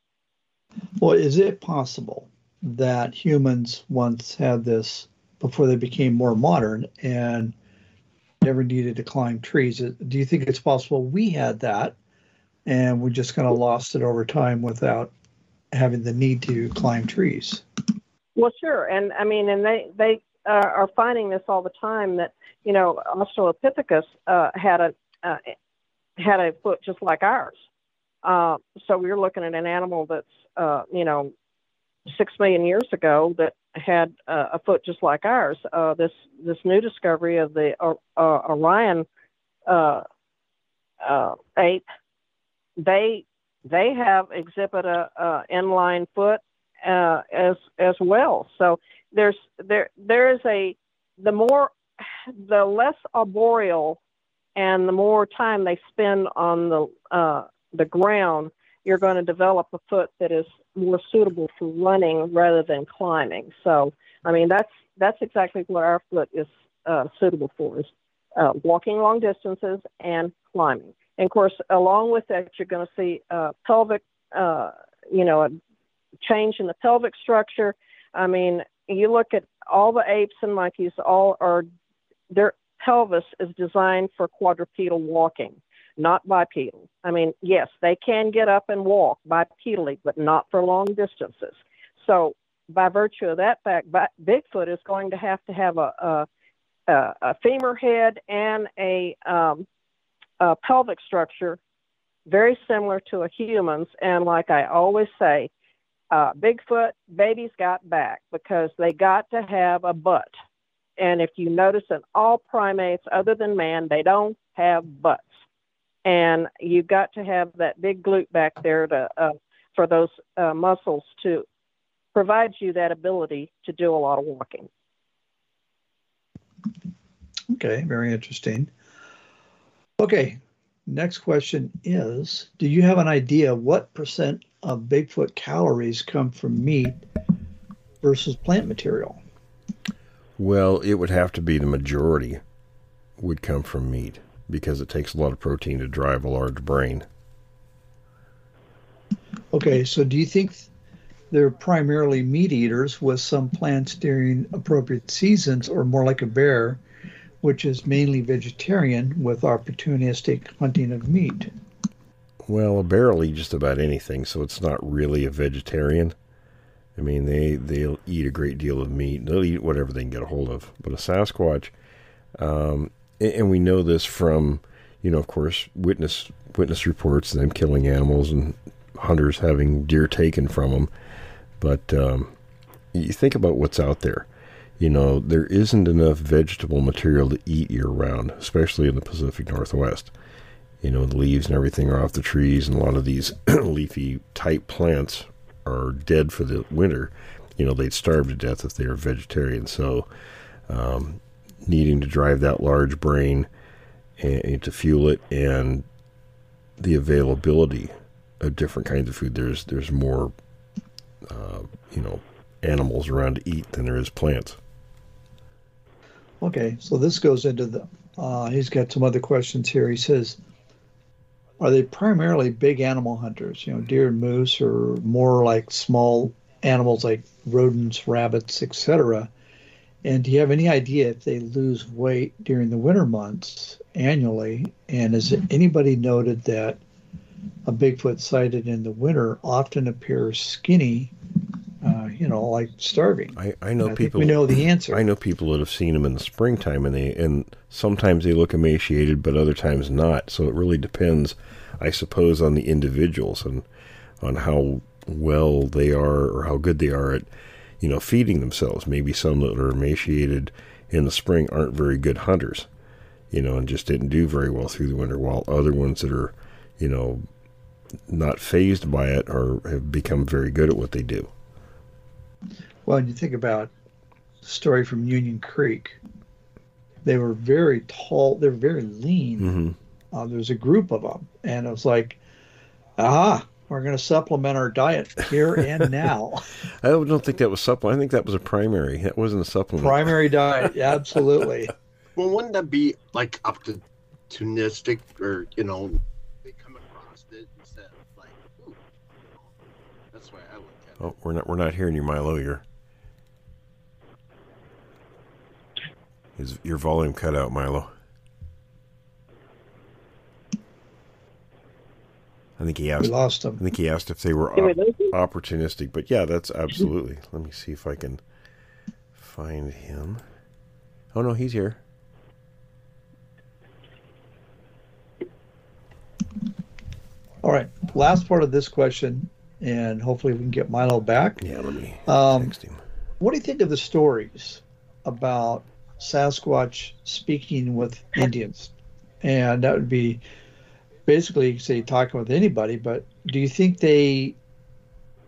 Well, is it possible that humans once had this before they became more modern and never needed to climb trees? Do you think it's possible we had that and we just kind of lost it over time without having the need to climb trees? Well, sure, and I mean, and they they uh, are finding this all the time that you know Australopithecus uh, had a uh, had a foot just like ours. Uh, so we're looking at an animal that's uh, you know six million years ago that had uh, a foot just like ours. Uh, this this new discovery of the uh, uh, Orrorin uh, ape, they they have exhibit a, a inline foot as as well. So there's there there is a the more the less arboreal and the more time they spend on the the ground, you're going to develop a foot that is more suitable for running rather than climbing. So I mean that's that's exactly what our foot is uh, suitable for is uh, walking long distances and climbing. And of course, along with that, you're going to see uh, pelvic, uh, you know, a change in the pelvic structure. I mean, you look at all the apes and monkeys, all are their pelvis is designed for quadrupedal walking, not bipedal. I mean, yes, they can get up and walk bipedally, but not for long distances. So, by virtue of that fact, Bigfoot is going to have to have a, a, a femur head and a, um, a pelvic structure very similar to a human's. And like I always say, uh, Bigfoot, babies got back because they got to have a butt. And if you notice in all primates other than man, they don't have butts. And you've got to have that big glute back there to, uh, for those uh, muscles to provide you that ability to do a lot of walking. Okay, very interesting. Okay, next question is Do you have an idea what percent of Bigfoot calories come from meat versus plant material? Well, it would have to be the majority would come from meat because it takes a lot of protein to drive a large brain. Okay, so do you think they're primarily meat eaters with some plants during appropriate seasons, or more like a bear, which is mainly vegetarian with opportunistic hunting of meat? Well, a bear will eat just about anything, so it's not really a vegetarian. I mean, they they'll eat a great deal of meat. They'll eat whatever they can get a hold of. But a Sasquatch, um, and, we know this from, you know, of course, witness witness reports them killing animals and hunters having deer taken from them. But um, you think about what's out there. You know, there isn't enough vegetable material to eat year round, especially in the Pacific Northwest. You know, the leaves and everything are off the trees, and a lot of these leafy type plants are dead for the winter. You know, they'd starve to death if they were vegetarian. So, um, needing to drive that large brain and, to fuel it, and the availability of different kinds of food. There's there's more, uh, you know, animals around to eat than there is plants. Okay, so this goes into the. Uh, he's got some other questions here. He says, "Are they primarily big animal hunters? You know, deer and moose, or more like small animals like rodents, rabbits, etc.? And do you have any idea if they lose weight during the winter months annually? And has anybody noted that a Bigfoot sighted in the winter often appears skinny, uh, you know, like starving. I, I know I people. we know the answer. I know people that have seen them in the springtime, and they and sometimes they look emaciated, but other times not. So it really depends, I suppose, on the individuals and on how well they are or how good they are at, you know, feeding themselves. Maybe some that are emaciated in the spring aren't very good hunters, you know, and just didn't do very well through the winter, while other ones that are, you know, not phased by it or have become very good at what they do. Well, and you think about the story from Union Creek. They were very tall. They were very lean. Mm-hmm. Uh, there was a group of them, and it was like, ah, we're going to supplement our diet here and now. I don't think that was supplement. I think that was a primary. That wasn't a supplement. Primary diet, absolutely. Well, wouldn't that be like opportunistic or, you know, they come across it instead of like, ooh, that's why I look at it. Oh, we're not we're not hearing you, Milo. Your is your volume cut out, Milo. I think he asked. We lost them. I think he asked if they were op- opportunistic, but yeah, that's absolutely. Let me see if I can find him. Oh no, he's here. All right. Last part of this question, and hopefully we can get Milo back. Yeah, let me Um, text him. What do you think of the stories about Sasquatch speaking with Indians? And that would be basically you can say talking with anybody, but do you think they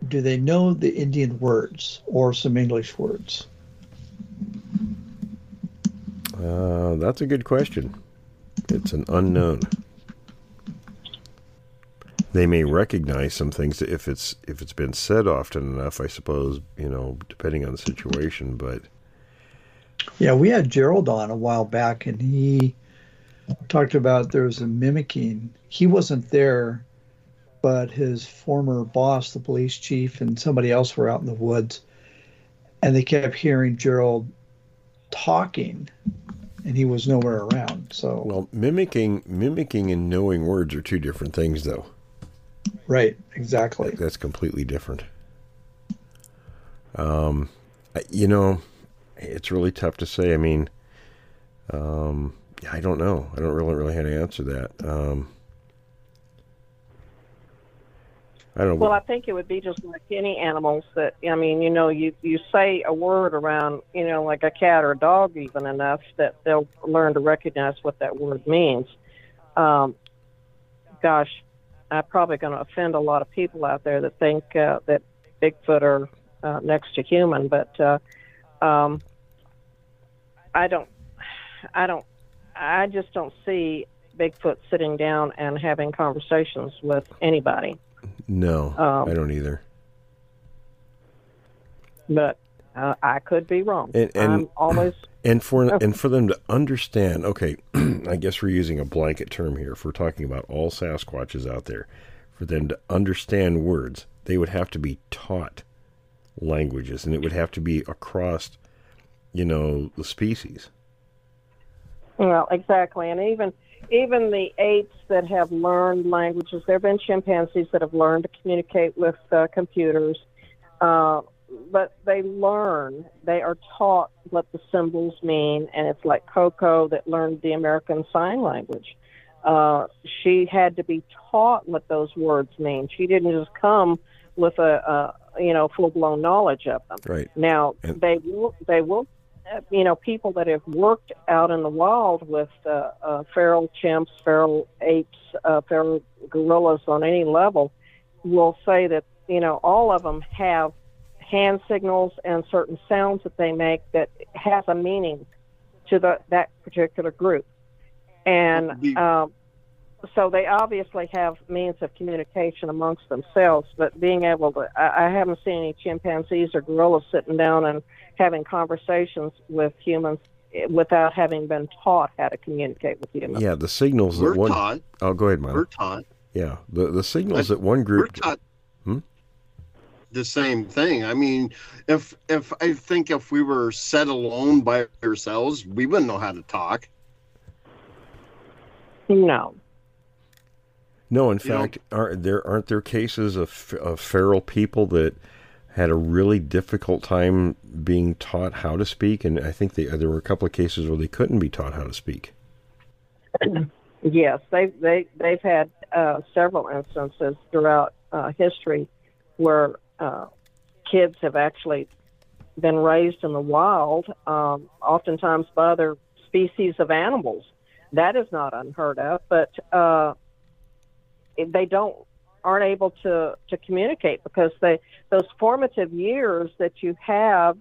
do they know the Indian words or some English words? Uh, that's a good question. It's an unknown. They may recognize some things if it's if it's been said often enough. I suppose you know, depending on the situation. But Yeah, we had Gerald on a while back, and he talked about there was a mimicking. He wasn't there, but his former boss, the police chief, and somebody else were out in the woods, and they kept hearing Gerald talking, and he was nowhere around. So, well, mimicking mimicking and knowing words are two different things, though. right, exactly. That's completely different. Um, you know, it's really tough to say. I mean, um, I don't know. I don't really really how to answer that. Um, I don't. Well, I think it would be just like any animals that I mean, you know, you you say a word around, you know, like a cat or a dog, even enough that they'll learn to recognize what that word means. Um, gosh, I'm probably going to offend a lot of people out there that think uh, that Bigfoot are uh, next to human, but uh, um, I don't, I don't, I just don't see Bigfoot sitting down and having conversations with anybody. no, um, I don't either. but uh, I could be wrong. And- and- I'm always And for and for them to understand, okay, I guess we're using a blanket term here. If we're talking about all Sasquatches out there, for them to understand words, they would have to be taught languages, and it would have to be across, you know, the species. Well, exactly, and even even the apes that have learned languages, there have been chimpanzees that have learned to communicate with uh, computers, uh, but they learn. They are taught what the symbols mean, and it's like Koko that learned the American Sign Language. Uh, she had to be taught what those words mean. She didn't just come with a, a you know full blown knowledge of them. Right. Now And- they will they will you know people that have worked out in the wild with uh, uh, feral chimps, feral apes, uh, feral gorillas on any level will say that you know all of them have hand signals and certain sounds that they make that has a meaning to the that particular group. And um, so they obviously have means of communication amongst themselves but being able to I, I haven't seen any chimpanzees or gorillas sitting down and having conversations with humans without having been taught how to communicate with humans Yeah, the signals that We're one. taught. Oh, go ahead, Milo. We're taught. Yeah, the the signals But that one We're group. taught Hmm? the same thing. I mean, if if I think if we were set alone by ourselves, we wouldn't know how to talk. no No, in You fact, aren't there aren't there cases of, of feral people that had a really difficult time being taught how to speak, and I think they, there were a couple of cases where they couldn't be taught how to speak. Yes, they they they've had uh, several instances throughout uh, history where uh, kids have actually been raised in the wild, um, oftentimes by other species of animals. That is not unheard of, but uh, they don't aren't able to to communicate because they those formative years that you have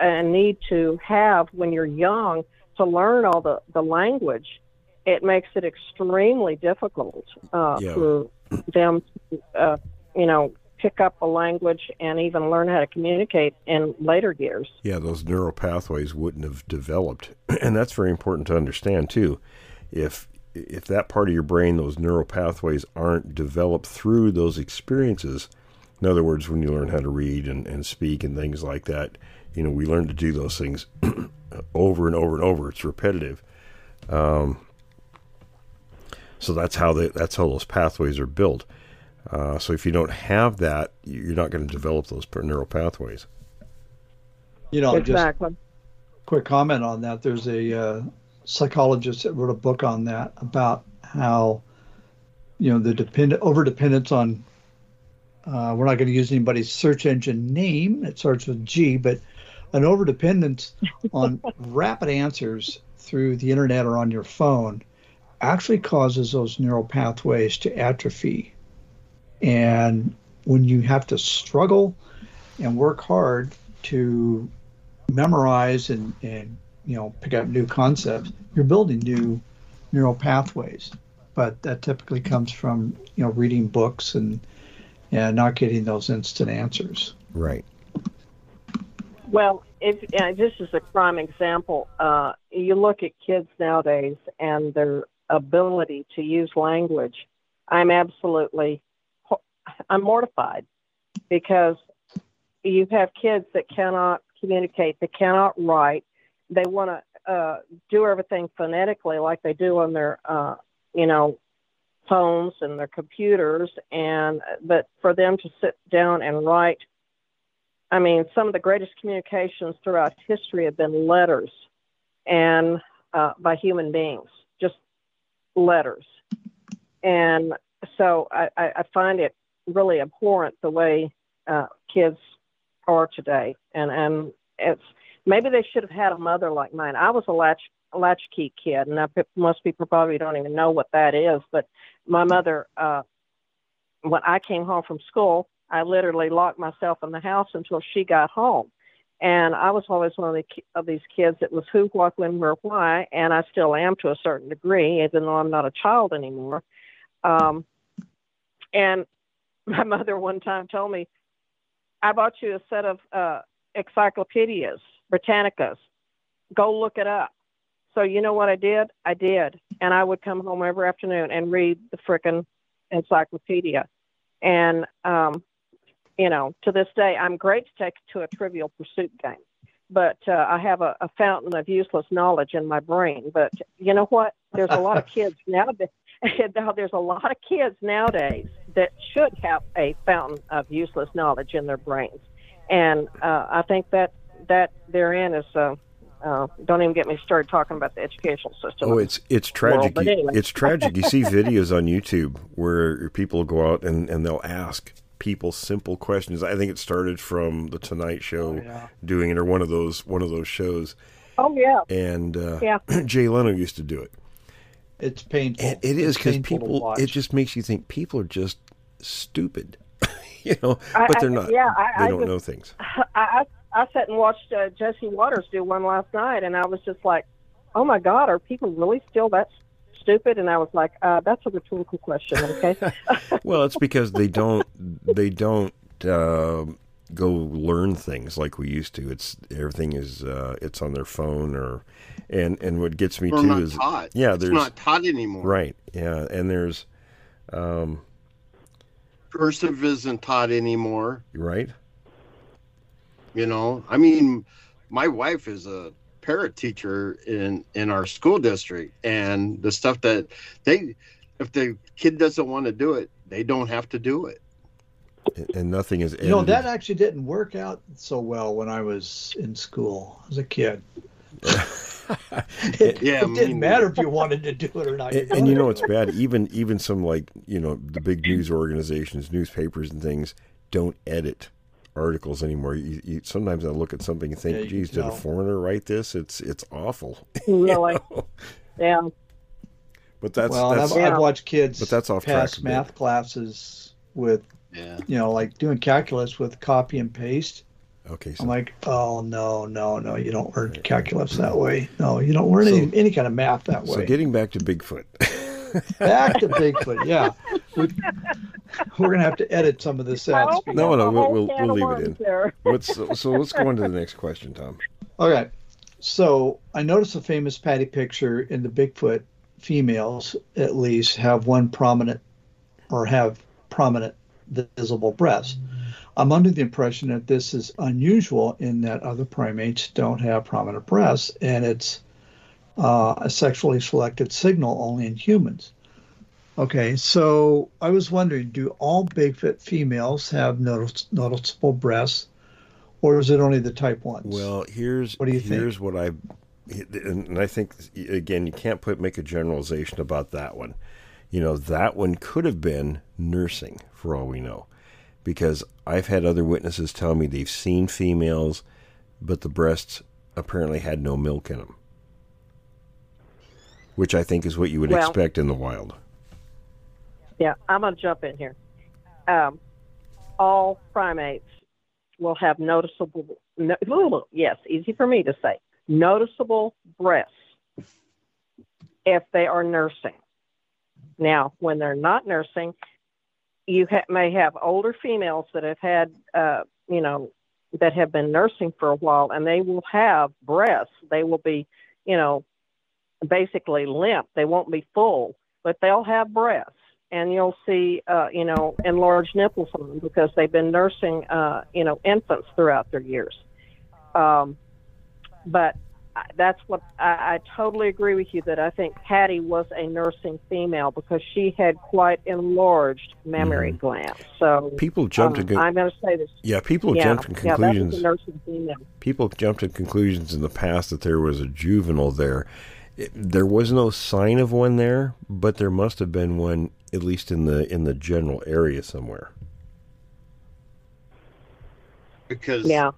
and need to have when you're young to learn all the the language it makes it extremely difficult uh, Yeah. for them to, uh, you know, pick up a language and even learn how to communicate in later years. Yeah, those neural pathways wouldn't have developed, and that's very important to understand too. If if that part of your brain, those neural pathways, aren't developed through those experiences, in other words, when you learn how to read and, and speak and things like that, you know, we learn to do those things over and over and over. It's repetitive. Um, so that's how they, that's how those pathways are built. Uh, so if you don't have that, you're not going to develop those neural pathways. You know, just quick comment on that. There's a uh, psychologist that wrote a book on that about how you know the dependent over dependence on. Uh, we're not going to use anybody's search engine name. It starts with G, but an over dependence on rapid answers through the internet or on your phone actually causes those neural pathways to atrophy. And when you have to struggle and work hard to memorize and, and you know pick up new concepts, you're building new neural pathways. But that typically comes from you know reading books and and not getting those instant answers. Right. Well, if uh, this is a prime example, uh, you look at kids nowadays and their ability to use language. I'm absolutely, I'm mortified because you have kids that cannot communicate, they cannot write, they want to uh, do everything phonetically like they do on their, uh, you know, phones and their computers, and but for them to sit down and write I mean, some of the greatest communications throughout history have been letters and uh, by human beings, just letters. And so I, I I find it really abhorrent the way uh, kids are today. And, and it's maybe they should have had a mother like mine. I was a latch latchkey kid, and I, most people probably don't even know what that is. But my mother, uh, when I came home from school, I literally locked myself in the house until she got home. And I was always one of, the, of these kids that was who, what, when, where, why, and I still am to a certain degree, even though I'm not a child anymore. Um, and my mother one time told me, I bought you a set of uh, encyclopedias, Britannicas. Go look it up. So you know what I did? I did, and I would come home every afternoon and read the frickin' encyclopedia. And um, you know, to this day, I'm great to take to a Trivial Pursuit game, but uh, I have a, a fountain of useless knowledge in my brain. But you know what? There's a lot of kids nowadays. There's a lot of kids nowadays that should have a fountain of useless knowledge in their brains, and uh, I think that that therein is. Uh, uh, don't even get me started talking about the educational system. Oh, it's it's tragic. World, anyway. It's tragic. You see videos on YouTube where people go out and, and they'll ask people simple questions. I think it started from the Tonight Show yeah. doing it, or one of those one of those shows. Oh yeah, And uh, Yeah. Jay Leno used to do it. It's painful. And it is because people. It just makes you think people are just stupid, you know. I- but they're I- not. yeah, I- they don't just- know things. I, I I sat and watched uh, Jesse Watters do one last night, and I was just like, "Oh my God, are people really still that stupid?" And I was like, uh, "That's a rhetorical question, okay?" Well, it's because they don't they don't uh, go learn things like we used to. It's everything is uh, it's on their phone or and and what gets me We're too not is taught. yeah, it's there's not taught anymore. right yeah, and there's um, Cursive isn't taught anymore. right You know, I mean, my wife is a parrot teacher in in our school district, and the stuff that they, if the kid doesn't want to do it, they don't have to do it. and, and nothing is You know, that actually didn't work out so well when I was in school as a kid. it, Yeah, it me didn't matter if you wanted to do it or not. and, and you know it's bad even even some like you know the big news organizations newspapers and things don't edit articles anymore you, you, sometimes i look at something and think Yeah, geez did a foreigner write this it's it's awful really? Yeah. but that's well, that's I've, Yeah. I've watched kids But that's off track pass a bit. math classes with, Yeah. you know, like doing calculus with copy and paste. okay so I'm like, oh no, no, no, you don't learn calculus that way. No, you don't learn any, any kind of math that way. so getting back to bigfoot Back to Bigfoot, yeah. We, we're gonna have to edit some of this out. No, no, we'll- we'll- we'll leave it in. There. What's so let's go on to the next question, Tom. Okay. So I noticed a famous Patty picture in the Bigfoot females, at least, have one prominent or have prominent visible breasts. I'm under the impression that this is unusual in that other primates don't have prominent breasts, and it's uh, a sexually selected signal only in humans. Okay, so I was wondering do all Bigfoot females have notice- noticeable breasts, or is it only the type ones? Well, here's What do you think? here's what I and I think again you can't put make a generalization about that one. You know that one could have been nursing for all we know, because I've had other witnesses tell me they've seen females, but the breasts apparently had no milk in them, which I think is what you would Well- expect in the wild. Yeah, I'm going to jump in here. Um, all primates will have noticeable, no, yes, easy for me to say, noticeable breasts if they are nursing. Now, when they're not nursing, you ha- may have older females that have had, uh, you know, that have been nursing for a while, and they will have breasts. They will be, you know, basically limp. They won't be full, but they'll have breasts and you'll see, uh, you know, enlarged nipples on them because they've been nursing, uh, you know, infants throughout their years. Um, but that's what I, I totally agree with you that I think Patty was a nursing female because she had quite enlarged mammary glands. So People jump um, to con- I'm going to say this. yeah, people yeah, jumped to yeah, conclusions. a nursing female. people jumped to conclusions in the past that there was a juvenile there. It, there was no sign of one there, but there must have been one at least in the in the general area somewhere. Because Yeah.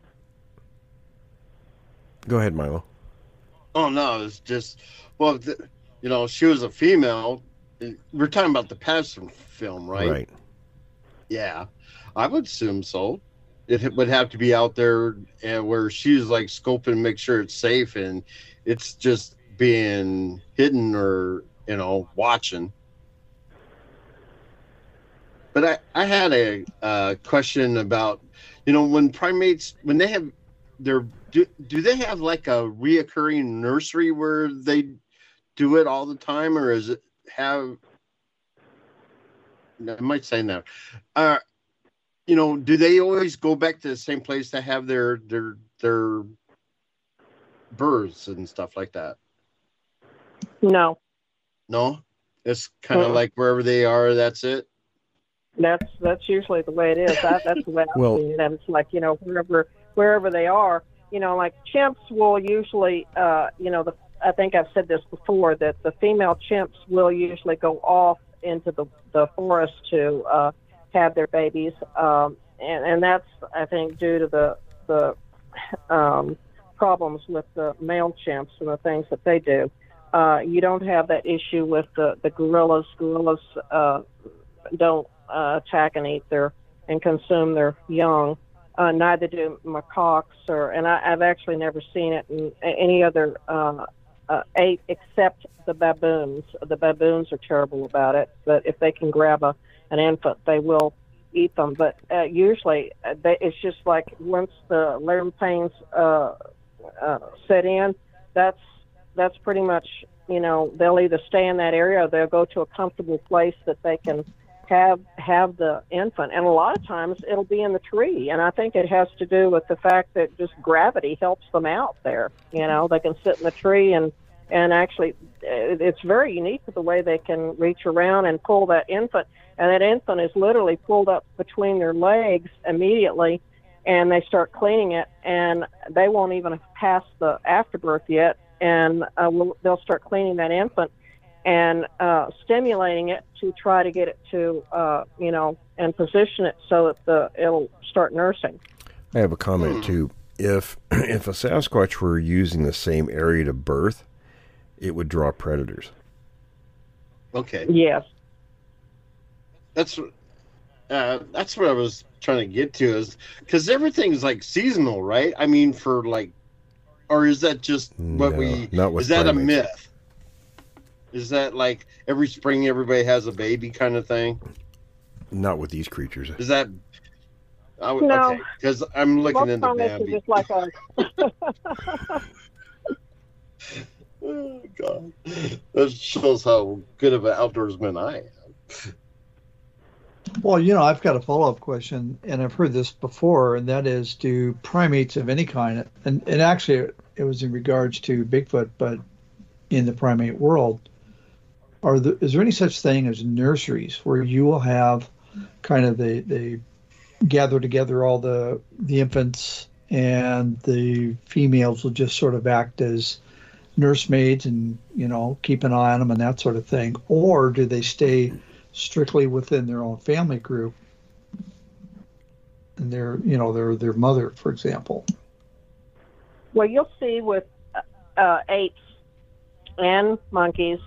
Go ahead, Milo. Oh no, it's just well, th- you know, she was a female. We're talking about the Patterson film, right? Right. Yeah, I would assume so. It would have to be out there and where she's like scoping, make sure it's safe, and it's just being hidden or you know watching. But I I had a question about you know when primates when they have their do, do they have like a reoccurring nursery where they do it all the time or is it have I might say no. Uh, you know, do they always go back to the same place to have their their their births and stuff like that? No, No, it's kind of Mm-mm. like wherever they are. That's it. that's that's usually the way it is. That, that's the way I've Well- seen it. And it's like you know wherever wherever they are, you know, like chimps will usually, uh, you know, the I think I've said this before that the female chimps will usually go off into the the forest to uh, have their babies, um, and and that's I think due to the the um, problems with the male chimps and the things that they do. Uh, you don't have that issue with the the gorillas. Gorillas uh, don't uh, attack and eat their and consume their young. Uh, neither do macaques, or and I, I've actually never seen it in any other uh, uh, ape except the baboons. The baboons are terrible about it, but if they can grab a an infant, they will eat them. But uh, usually, uh, they, it's just like once the labor pains uh, uh, set in, that's that's pretty much you know they'll either stay in that area or they'll go to a comfortable place that they can have have the infant. And a lot of times it'll be in the tree. And i think it has to do with the fact that just gravity helps them out there. You know they can sit in the tree and and actually it's very unique the way they can reach around and pull that infant. And that infant is literally pulled up between their legs immediately and they start cleaning it. And they won't even pass the afterbirth yet and uh, we'll, they'll start cleaning that infant and uh, stimulating it to try to get it to uh, you know and position it so that the it'll start nursing I have a comment too. If if a Sasquatch were using the same area to birth, it would draw predators. Okay, yes that's uh, that's what I was trying to get to is because everything's like seasonal, right? I mean, for like, or is that just what No, we? not with is that a myth? Is that like every spring everybody has a baby kind of thing? Not with these creatures. Is that? I would, No. Okay, because I'm looking most into primates are Bambi. just like us Oh God, that shows how good of an outdoorsman I am. Well, you know, I've got a follow up question, and I've heard this before, and that is do primates of any kind, and, and actually it was in regards to Bigfoot, but in the primate world, are there, is there any such thing as nurseries where you will have kind of the, they gather together all the, the infants and the females will just sort of act as nursemaids and, you know, keep an eye on them and that sort of thing? Or do they stay strictly within their own family group. And their you know their their mother for example. Well you'll see with uh, apes and monkeys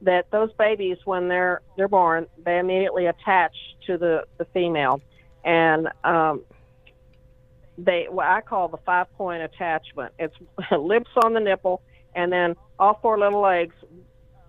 that those babies when they're they're born they immediately attach to the the female. And um they what i call the five point attachment. It's lips on the nipple and then all four little legs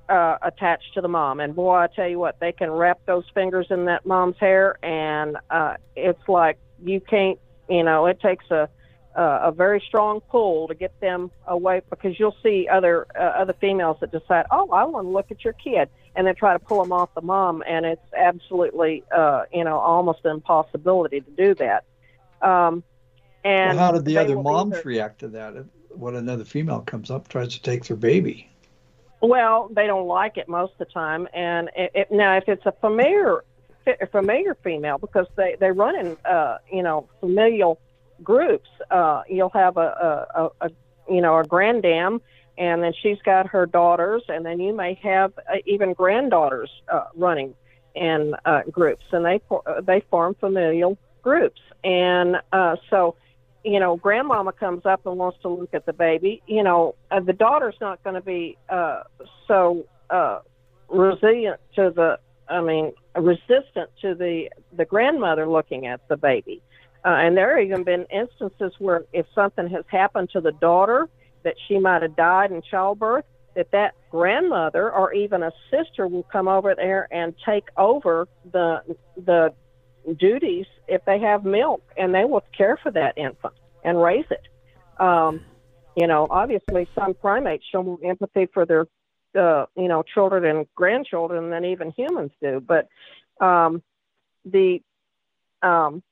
uh, attached to the mom. And boy, I tell you what, they can wrap those fingers in that mom's hair, and uh, it's like you can't, you know, it takes a uh, a very strong pull to get them away because you'll see other uh, other females that decide, oh, I want to look at your kid, and then try to pull them off the mom, and it's absolutely, uh, you know, almost an impossibility to do that. Um, and well, how did the other moms either- react to that when another female comes up tries to take their baby Well, they don't like it most of the time, and it, it, now if it's a familiar, familiar female, because they they run in uh, you know familial groups, uh, you'll have a, a, a, a you know a granddam, and then she's got her daughters, and then you may have uh, even granddaughters uh, running in uh, groups, and they uh, they form familial groups, and uh, so you know, grandmama comes up and wants to look at the baby, you know, uh, the daughter's not going to be uh, so uh, resilient to the, I mean, resistant to the the grandmother looking at the baby. Uh, and there have even been instances where if something has happened to the daughter that she might have died in childbirth, that that grandmother or even a sister will come over there and take over the the duties if they have milk and they will care for that infant and raise it. Um, you know, obviously some primates show more empathy for their, uh, you know, children and grandchildren than even humans do. But um, the um,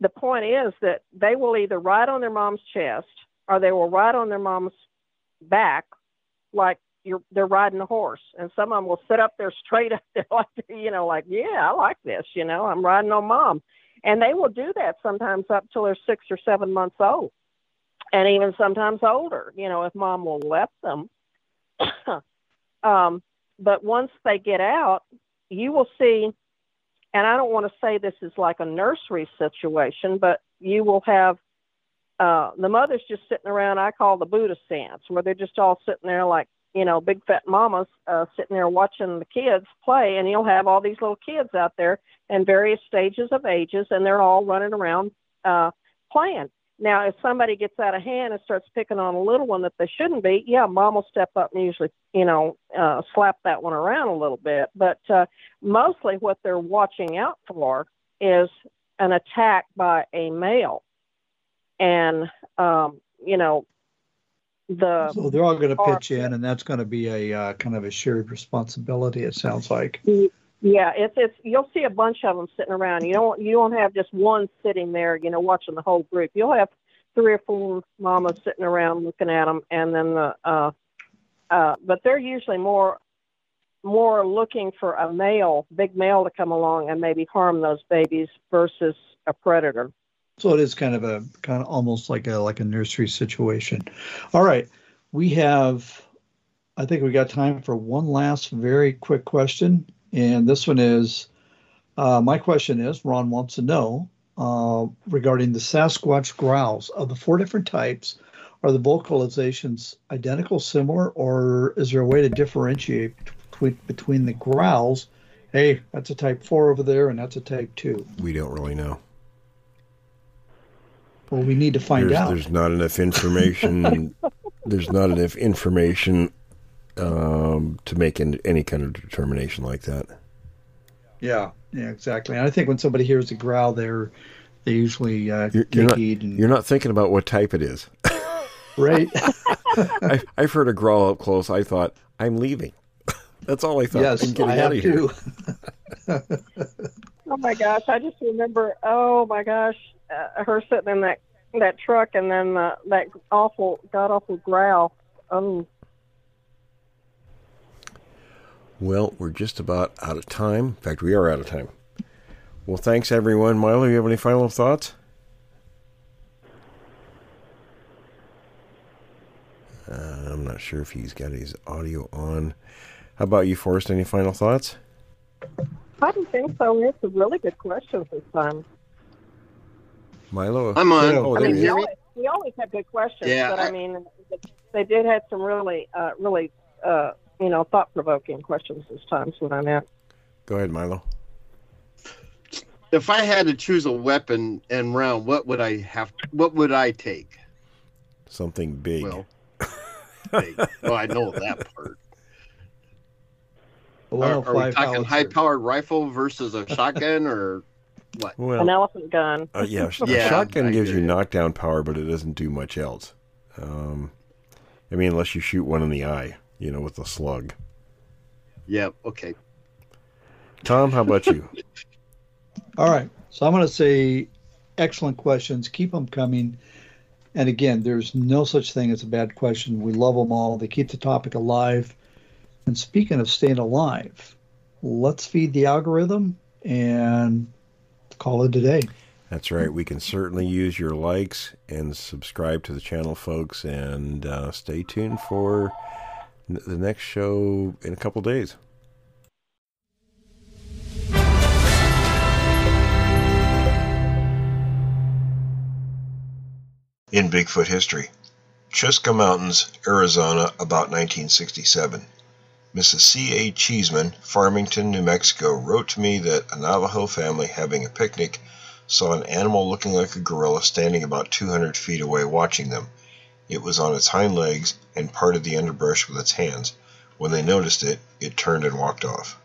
the point is that they will either ride on their mom's chest or they will ride on their mom's back like you're they're riding a horse. And some of them will sit up there straight up like you know like yeah i like this you know i'm riding on mom. And they will do that sometimes up till they're six or seven months old and even sometimes older you know if mom will let them. Um, but once they get out you will see and i don't want to say this is like a nursery situation but you will have uh, the mother's just sitting around i call the buddha stance where they're just all sitting there like you know, big fat mamas uh, sitting there watching the kids play, and you'll have all these little kids out there in various stages of ages, and they're all running around uh, playing. Now, if somebody gets out of hand and starts picking on a little one that they shouldn't be, yeah, mom will step up and usually, you know, uh, slap that one around a little bit. But uh, mostly what they're watching out for is an attack by a male. And, um, you know, the so they're all going to pitch in, and that's going to be a uh, kind of a shared responsibility. It sounds like. Yeah, it's it's you'll see a bunch of them sitting around. You don't you don't have just one sitting there, you know, watching the whole group. You'll have three or four mamas sitting around looking at them, and then the uh, uh, but they're usually more more looking for a male, big male to come along and maybe harm those babies versus a predator. So it is kind of a kind of almost like a like a nursery situation. All right, we have. I think we got time for one last very quick question, and this one is. Uh, my question is, Ron wants to know uh, regarding the Sasquatch growls of the four different types. Are the vocalizations identical, similar, or is there a way to differentiate between between the growls? Hey, that's a type four over there, and that's a type two. We don't really know. Well, we need to find there's, out. There's not enough information. there's not enough information um, to make an, any kind of determination like that. Yeah, yeah, exactly. And I think when somebody hears a growl, they're they usually uh, you're, you're not. And, you're not thinking about what type it is. right. I, I've heard a growl up close. I thought I'm leaving. That's all I thought. Yes, I'm getting I out have of here. Oh my gosh! I just remember. Oh my gosh! uh, her sitting in that that truck and then uh, that awful god awful growl. Um. Well, we're just about out of time. In fact, we are out of time. Well, thanks everyone. Milo, you have any final thoughts? Uh, I'm not sure if he's got his audio on. How about you, Forrest? Any final thoughts? I don't think so. It's a really good question this time. Milo, I'm on. Oh, I mean, you we always, we always have good questions, Yeah, but I, I- mean, they did have some really, uh, really, uh, you know, thought-provoking questions this time. Is what I meant. Go ahead, Milo. If I had to choose a weapon and round, what would I have? What would I take? Something big. Well, big. well, I know that part. A Are, are we talking howitzer. high-powered rifle versus a shotgun, or what? well, An elephant gun. Uh, yeah, Yeah, a shotgun I gives hear you you. knockdown power, but it doesn't do much else. Um, I mean, unless you shoot one in the eye, you know, with a slug. Yeah. Okay. Tom, how about you? All right. So I'm going to say excellent questions. Keep them coming. And again, there's no such thing as a bad question. We love them all. They keep the topic alive. And speaking of staying alive, let's feed the algorithm and call it a day. That's right. We can certainly use your likes and subscribe to the channel, folks, and uh, stay tuned for n- the next show in a couple days. in Bigfoot history. Chuska Mountains, Arizona, about 1967. Mrs. C. A. Cheeseman, Farmington, New Mexico, wrote to me that a Navajo family having a picnic saw an animal looking like a gorilla standing about 200 feet away watching them. It was on its hind legs and parted the underbrush with its hands. When they noticed it, it turned and walked off.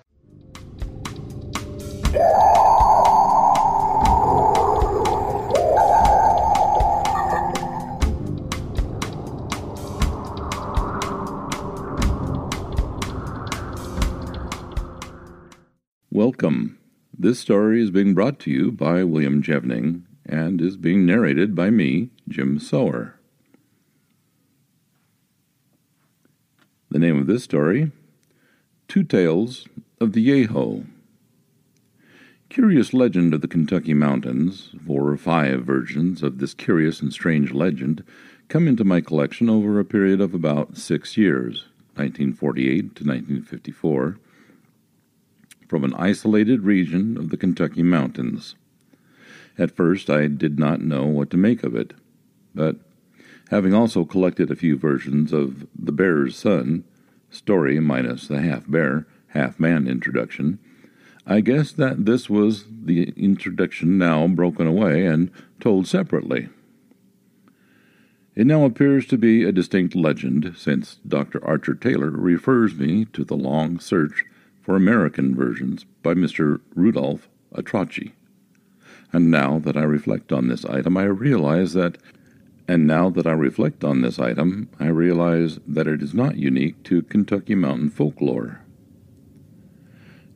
Welcome. This story is being brought to you by William Jevning and is being narrated by me, Jim Sower. The name of this story Two Tales of the Yeho. Curious Legend of the Kentucky Mountains, four or five versions of this curious and strange legend, come into my collection over a period of about six years, 1948 to 1954, from an isolated region of the Kentucky mountains. At first, I did not know what to make of it, but having also collected a few versions of The Bear's Son, story minus the half bear, half man introduction, I guessed that this was the introduction now broken away and told separately. It now appears to be a distinct legend, since Dr. Archer Taylor refers me to the long search for American versions by Mr. Rudolph Altrocchi. And now that I reflect on this item, I realize that and now that I reflect on this item, I realize that it is not unique to Kentucky mountain folklore.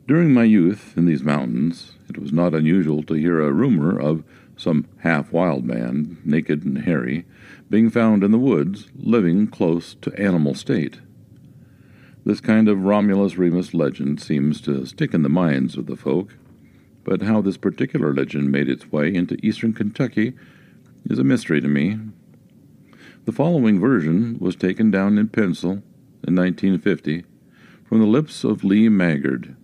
During my youth in these mountains, it was not unusual to hear a rumor of some half wild man, naked and hairy, being found in the woods, living close to animal state. This kind of Romulus Remus legend seems to stick in the minds of the folk, but how this particular legend made its way into eastern Kentucky is a mystery to me. The following version was taken down in pencil in 1950 from the lips of Lee Maggard,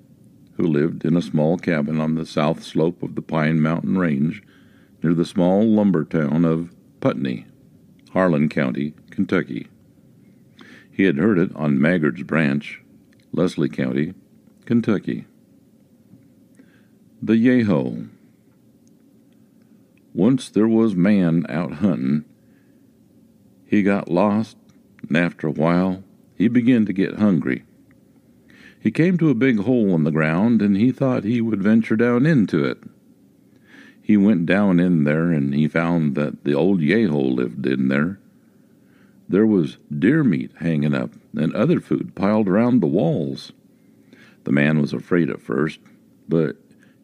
who lived in a small cabin on the south slope of the Pine Mountain Range near the small lumber town of Putney, Harlan County, Kentucky. He had heard it on Maggard's branch, Leslie County, Kentucky. The Yeho. Once there was man out hunting. He got lost, and after a while he began to get hungry. He came to a big hole in the ground, and he thought he would venture down into it. He went down in there, and he found that the old Yeho lived in there. There was deer meat hanging up, and other food piled around the walls. The man was afraid at first, but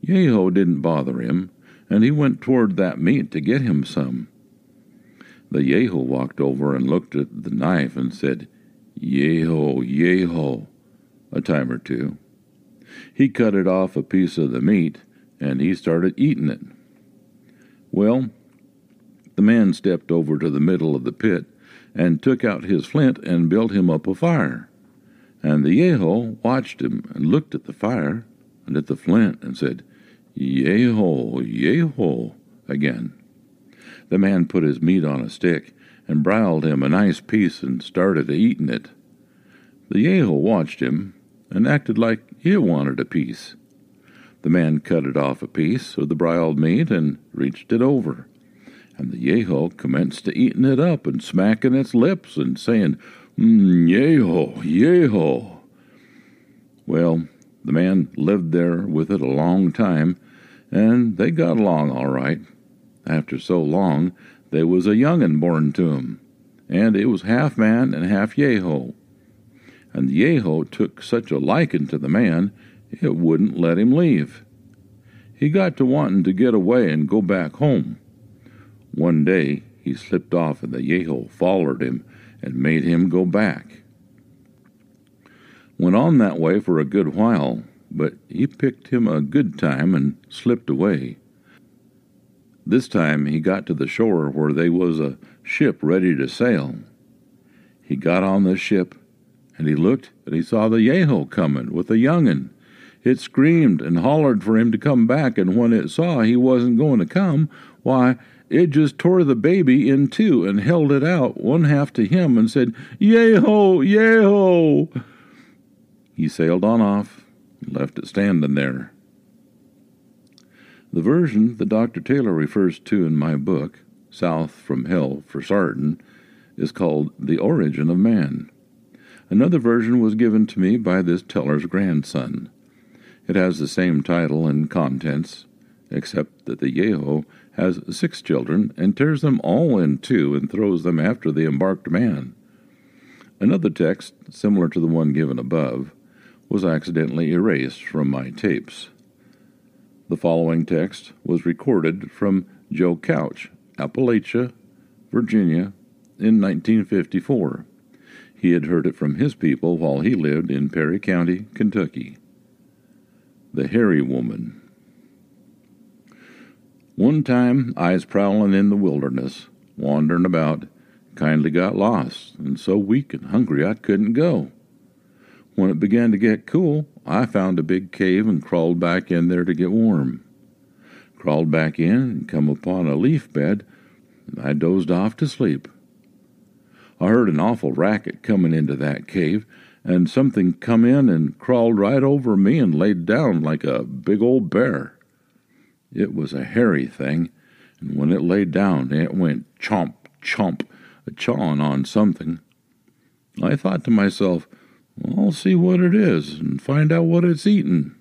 Yeho didn't bother him, and he went toward that meat to get him some. The Yeho walked over and looked at the knife and said, Yeho, Yeho, a time or two. He cut it off a piece of the meat, and he started eating it. Well, the man stepped over to the middle of the pit and took out his flint and built him up a fire. And the Yeho watched him and looked at the fire and at the flint and said, Yeho, Yeho, again. The man put his meat on a stick and broiled him a nice piece and started eating it. The Yeho watched him and acted like he wanted a piece. The man cut it off a piece of the broiled meat and reached it over. And the Yeho commenced to eating it up and smacking its lips and saying, mm, Yeho, Yeho. Well, the man lived there with it a long time, and they got along all right. After so long, there was a young'un born to 'em, and it was half man and half Yeho. And the Yeho took such a liking to the man, it wouldn't let him leave. He got to wanting to get away and go back home. One day he slipped off, and the Yeho followed him and made him go back. Went on that way for a good while, but he picked him a good time and slipped away. This time he got to the shore where they was a ship ready to sail. He got on the ship, and he looked and he saw the Yeho coming with a young'un. It screamed and hollered for him to come back, and when it saw he wasn't going to come, why, it just tore the baby in two and held it out, one half to him, and said, Yeho, Yeho! He sailed on off, and left it standing there. The version that Dr. Taylor refers to in my book, South from Hell for Sartin, is called The Origin of Man. Another version was given to me by this teller's grandson. It has the same title and contents, except that the Yeho has six children and tears them all in two and throws them after the embarked man. Another text, similar to the one given above, was accidentally erased from my tapes. The following text was recorded from Joe Couch, Appalachia, Virginia, in 1954. He had heard it from his people while he lived in Perry County, Kentucky. The Hairy Woman. One time I was prowling in the wilderness, wandering about, kindly got lost, and so weak and hungry I couldn't go. When it began to get cool, I found a big cave and crawled back in there to get warm. Crawled back in and come upon a leaf bed, and I dozed off to sleep. I heard an awful racket coming into that cave, and something come in and crawled right over me and laid down like a big old bear. It was a hairy thing, and when it laid down, it went chomp, chomp, a chawing on something. I thought to myself, I'll see what it is and find out what it's eating.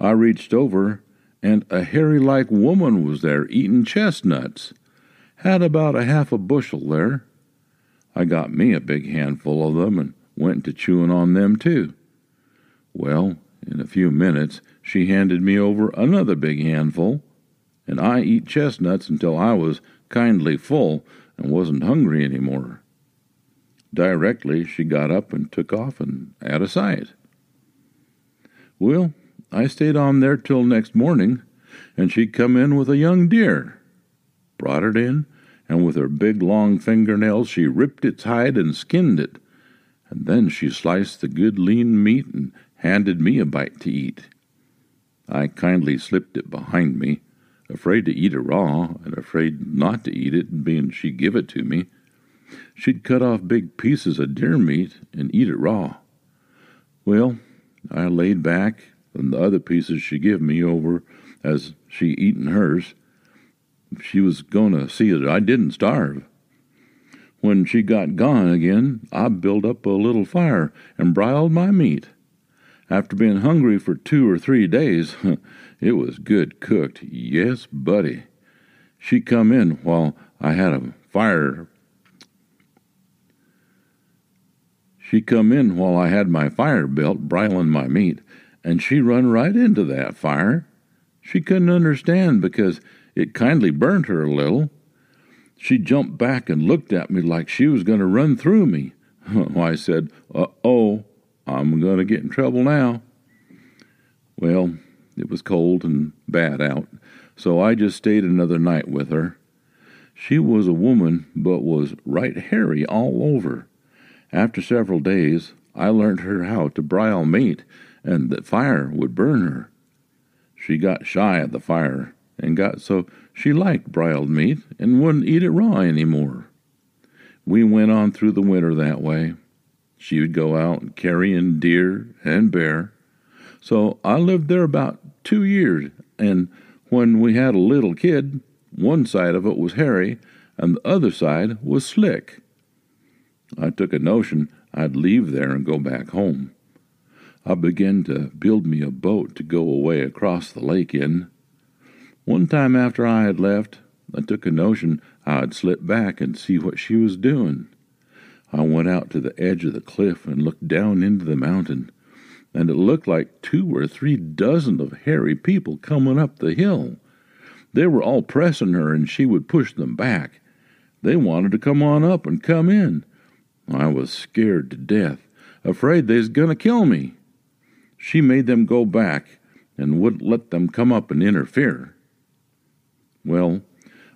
I reached over, and a hairy like woman was there eating chestnuts. Had about a half a bushel there. I got me a big handful of them and went to chewing on them too. Well, in a few minutes, she handed me over another big handful, and I eat chestnuts until I was kindly full and wasn't hungry any more. Directly she got up and took off and out of sight. Well, I stayed on there till next morning, and she'd come in with a young deer. Brought it in, and with her big long fingernails she ripped its hide and skinned it, and then she sliced the good lean meat and handed me a bite to eat. I kindly slipped it behind me, afraid to eat it raw and afraid not to eat it, being she give it to me. She'd cut off big pieces of deer meat and eat it raw. Well, I laid back, and the other pieces she give me over as she eaten hers. She was going to see that I didn't starve. When she got gone again, I built up a little fire and broiled my meat. After being hungry for two or three days, it was good cooked. Yes, buddy. She come in while I had a fire. She come in while I had my fire built, broiling my meat, and she run right into that fire. She couldn't understand because it kindly burned her a little. She jumped back and looked at me like she was going to run through me. I said, Uh oh, I'm going to get in trouble now. Well, it was cold and bad out, so I just stayed another night with her. She was a woman, but was right hairy all over. After several days, I learned her how to broil meat, and that fire would burn her. She got shy at the fire, and got so she liked briled meat and wouldn't eat it raw any more. We went on through the winter that way. She would go out carrying deer and bear. So I lived there about two years, and when we had a little kid, one side of it was hairy and the other side was slick. I took a notion I'd leave there and go back home. I began to build me a boat to go away across the lake in. One time after I had left, I took a notion I'd slip back and see what she was doing. I went out to the edge of the cliff and looked down into the mountain, and it looked like two or three dozen of hairy people coming up the hill. They were all pressing her, and she would push them back. They wanted to come on up and come in. I was scared to death, afraid they was going to kill me. She made them go back and wouldn't let them come up and interfere. Well,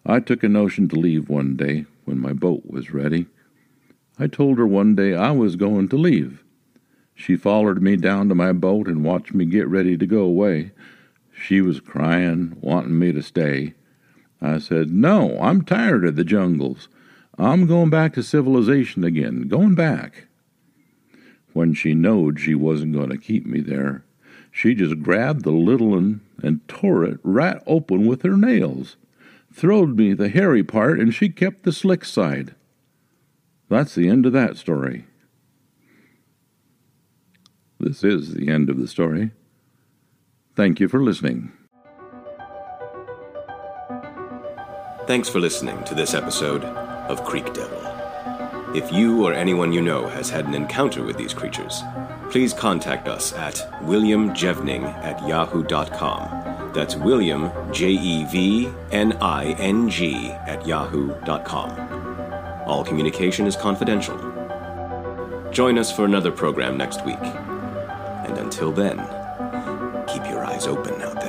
I took a notion to leave one day when my boat was ready. I told her one day I was going to leave. She followed me down to my boat and watched me get ready to go away. She was crying, wanting me to stay. I said, No, I'm tired of the jungles. I'm going back to civilization again, going back. When she knowed she wasn't going to keep me there, she just grabbed the little un and tore it right open with her nails, throwed me the hairy part, and she kept the slick side. That's the end of that story. This is the end of the story. Thank you for listening. Thanks for listening to this episode of Creek Devil. If you or anyone you know has had an encounter with these creatures, please contact us at williamjevning at yahoo.com That's William, J E V N I N G, at yahoo.com. All communication is confidential. Join us for another program next week. And until then, keep your eyes open out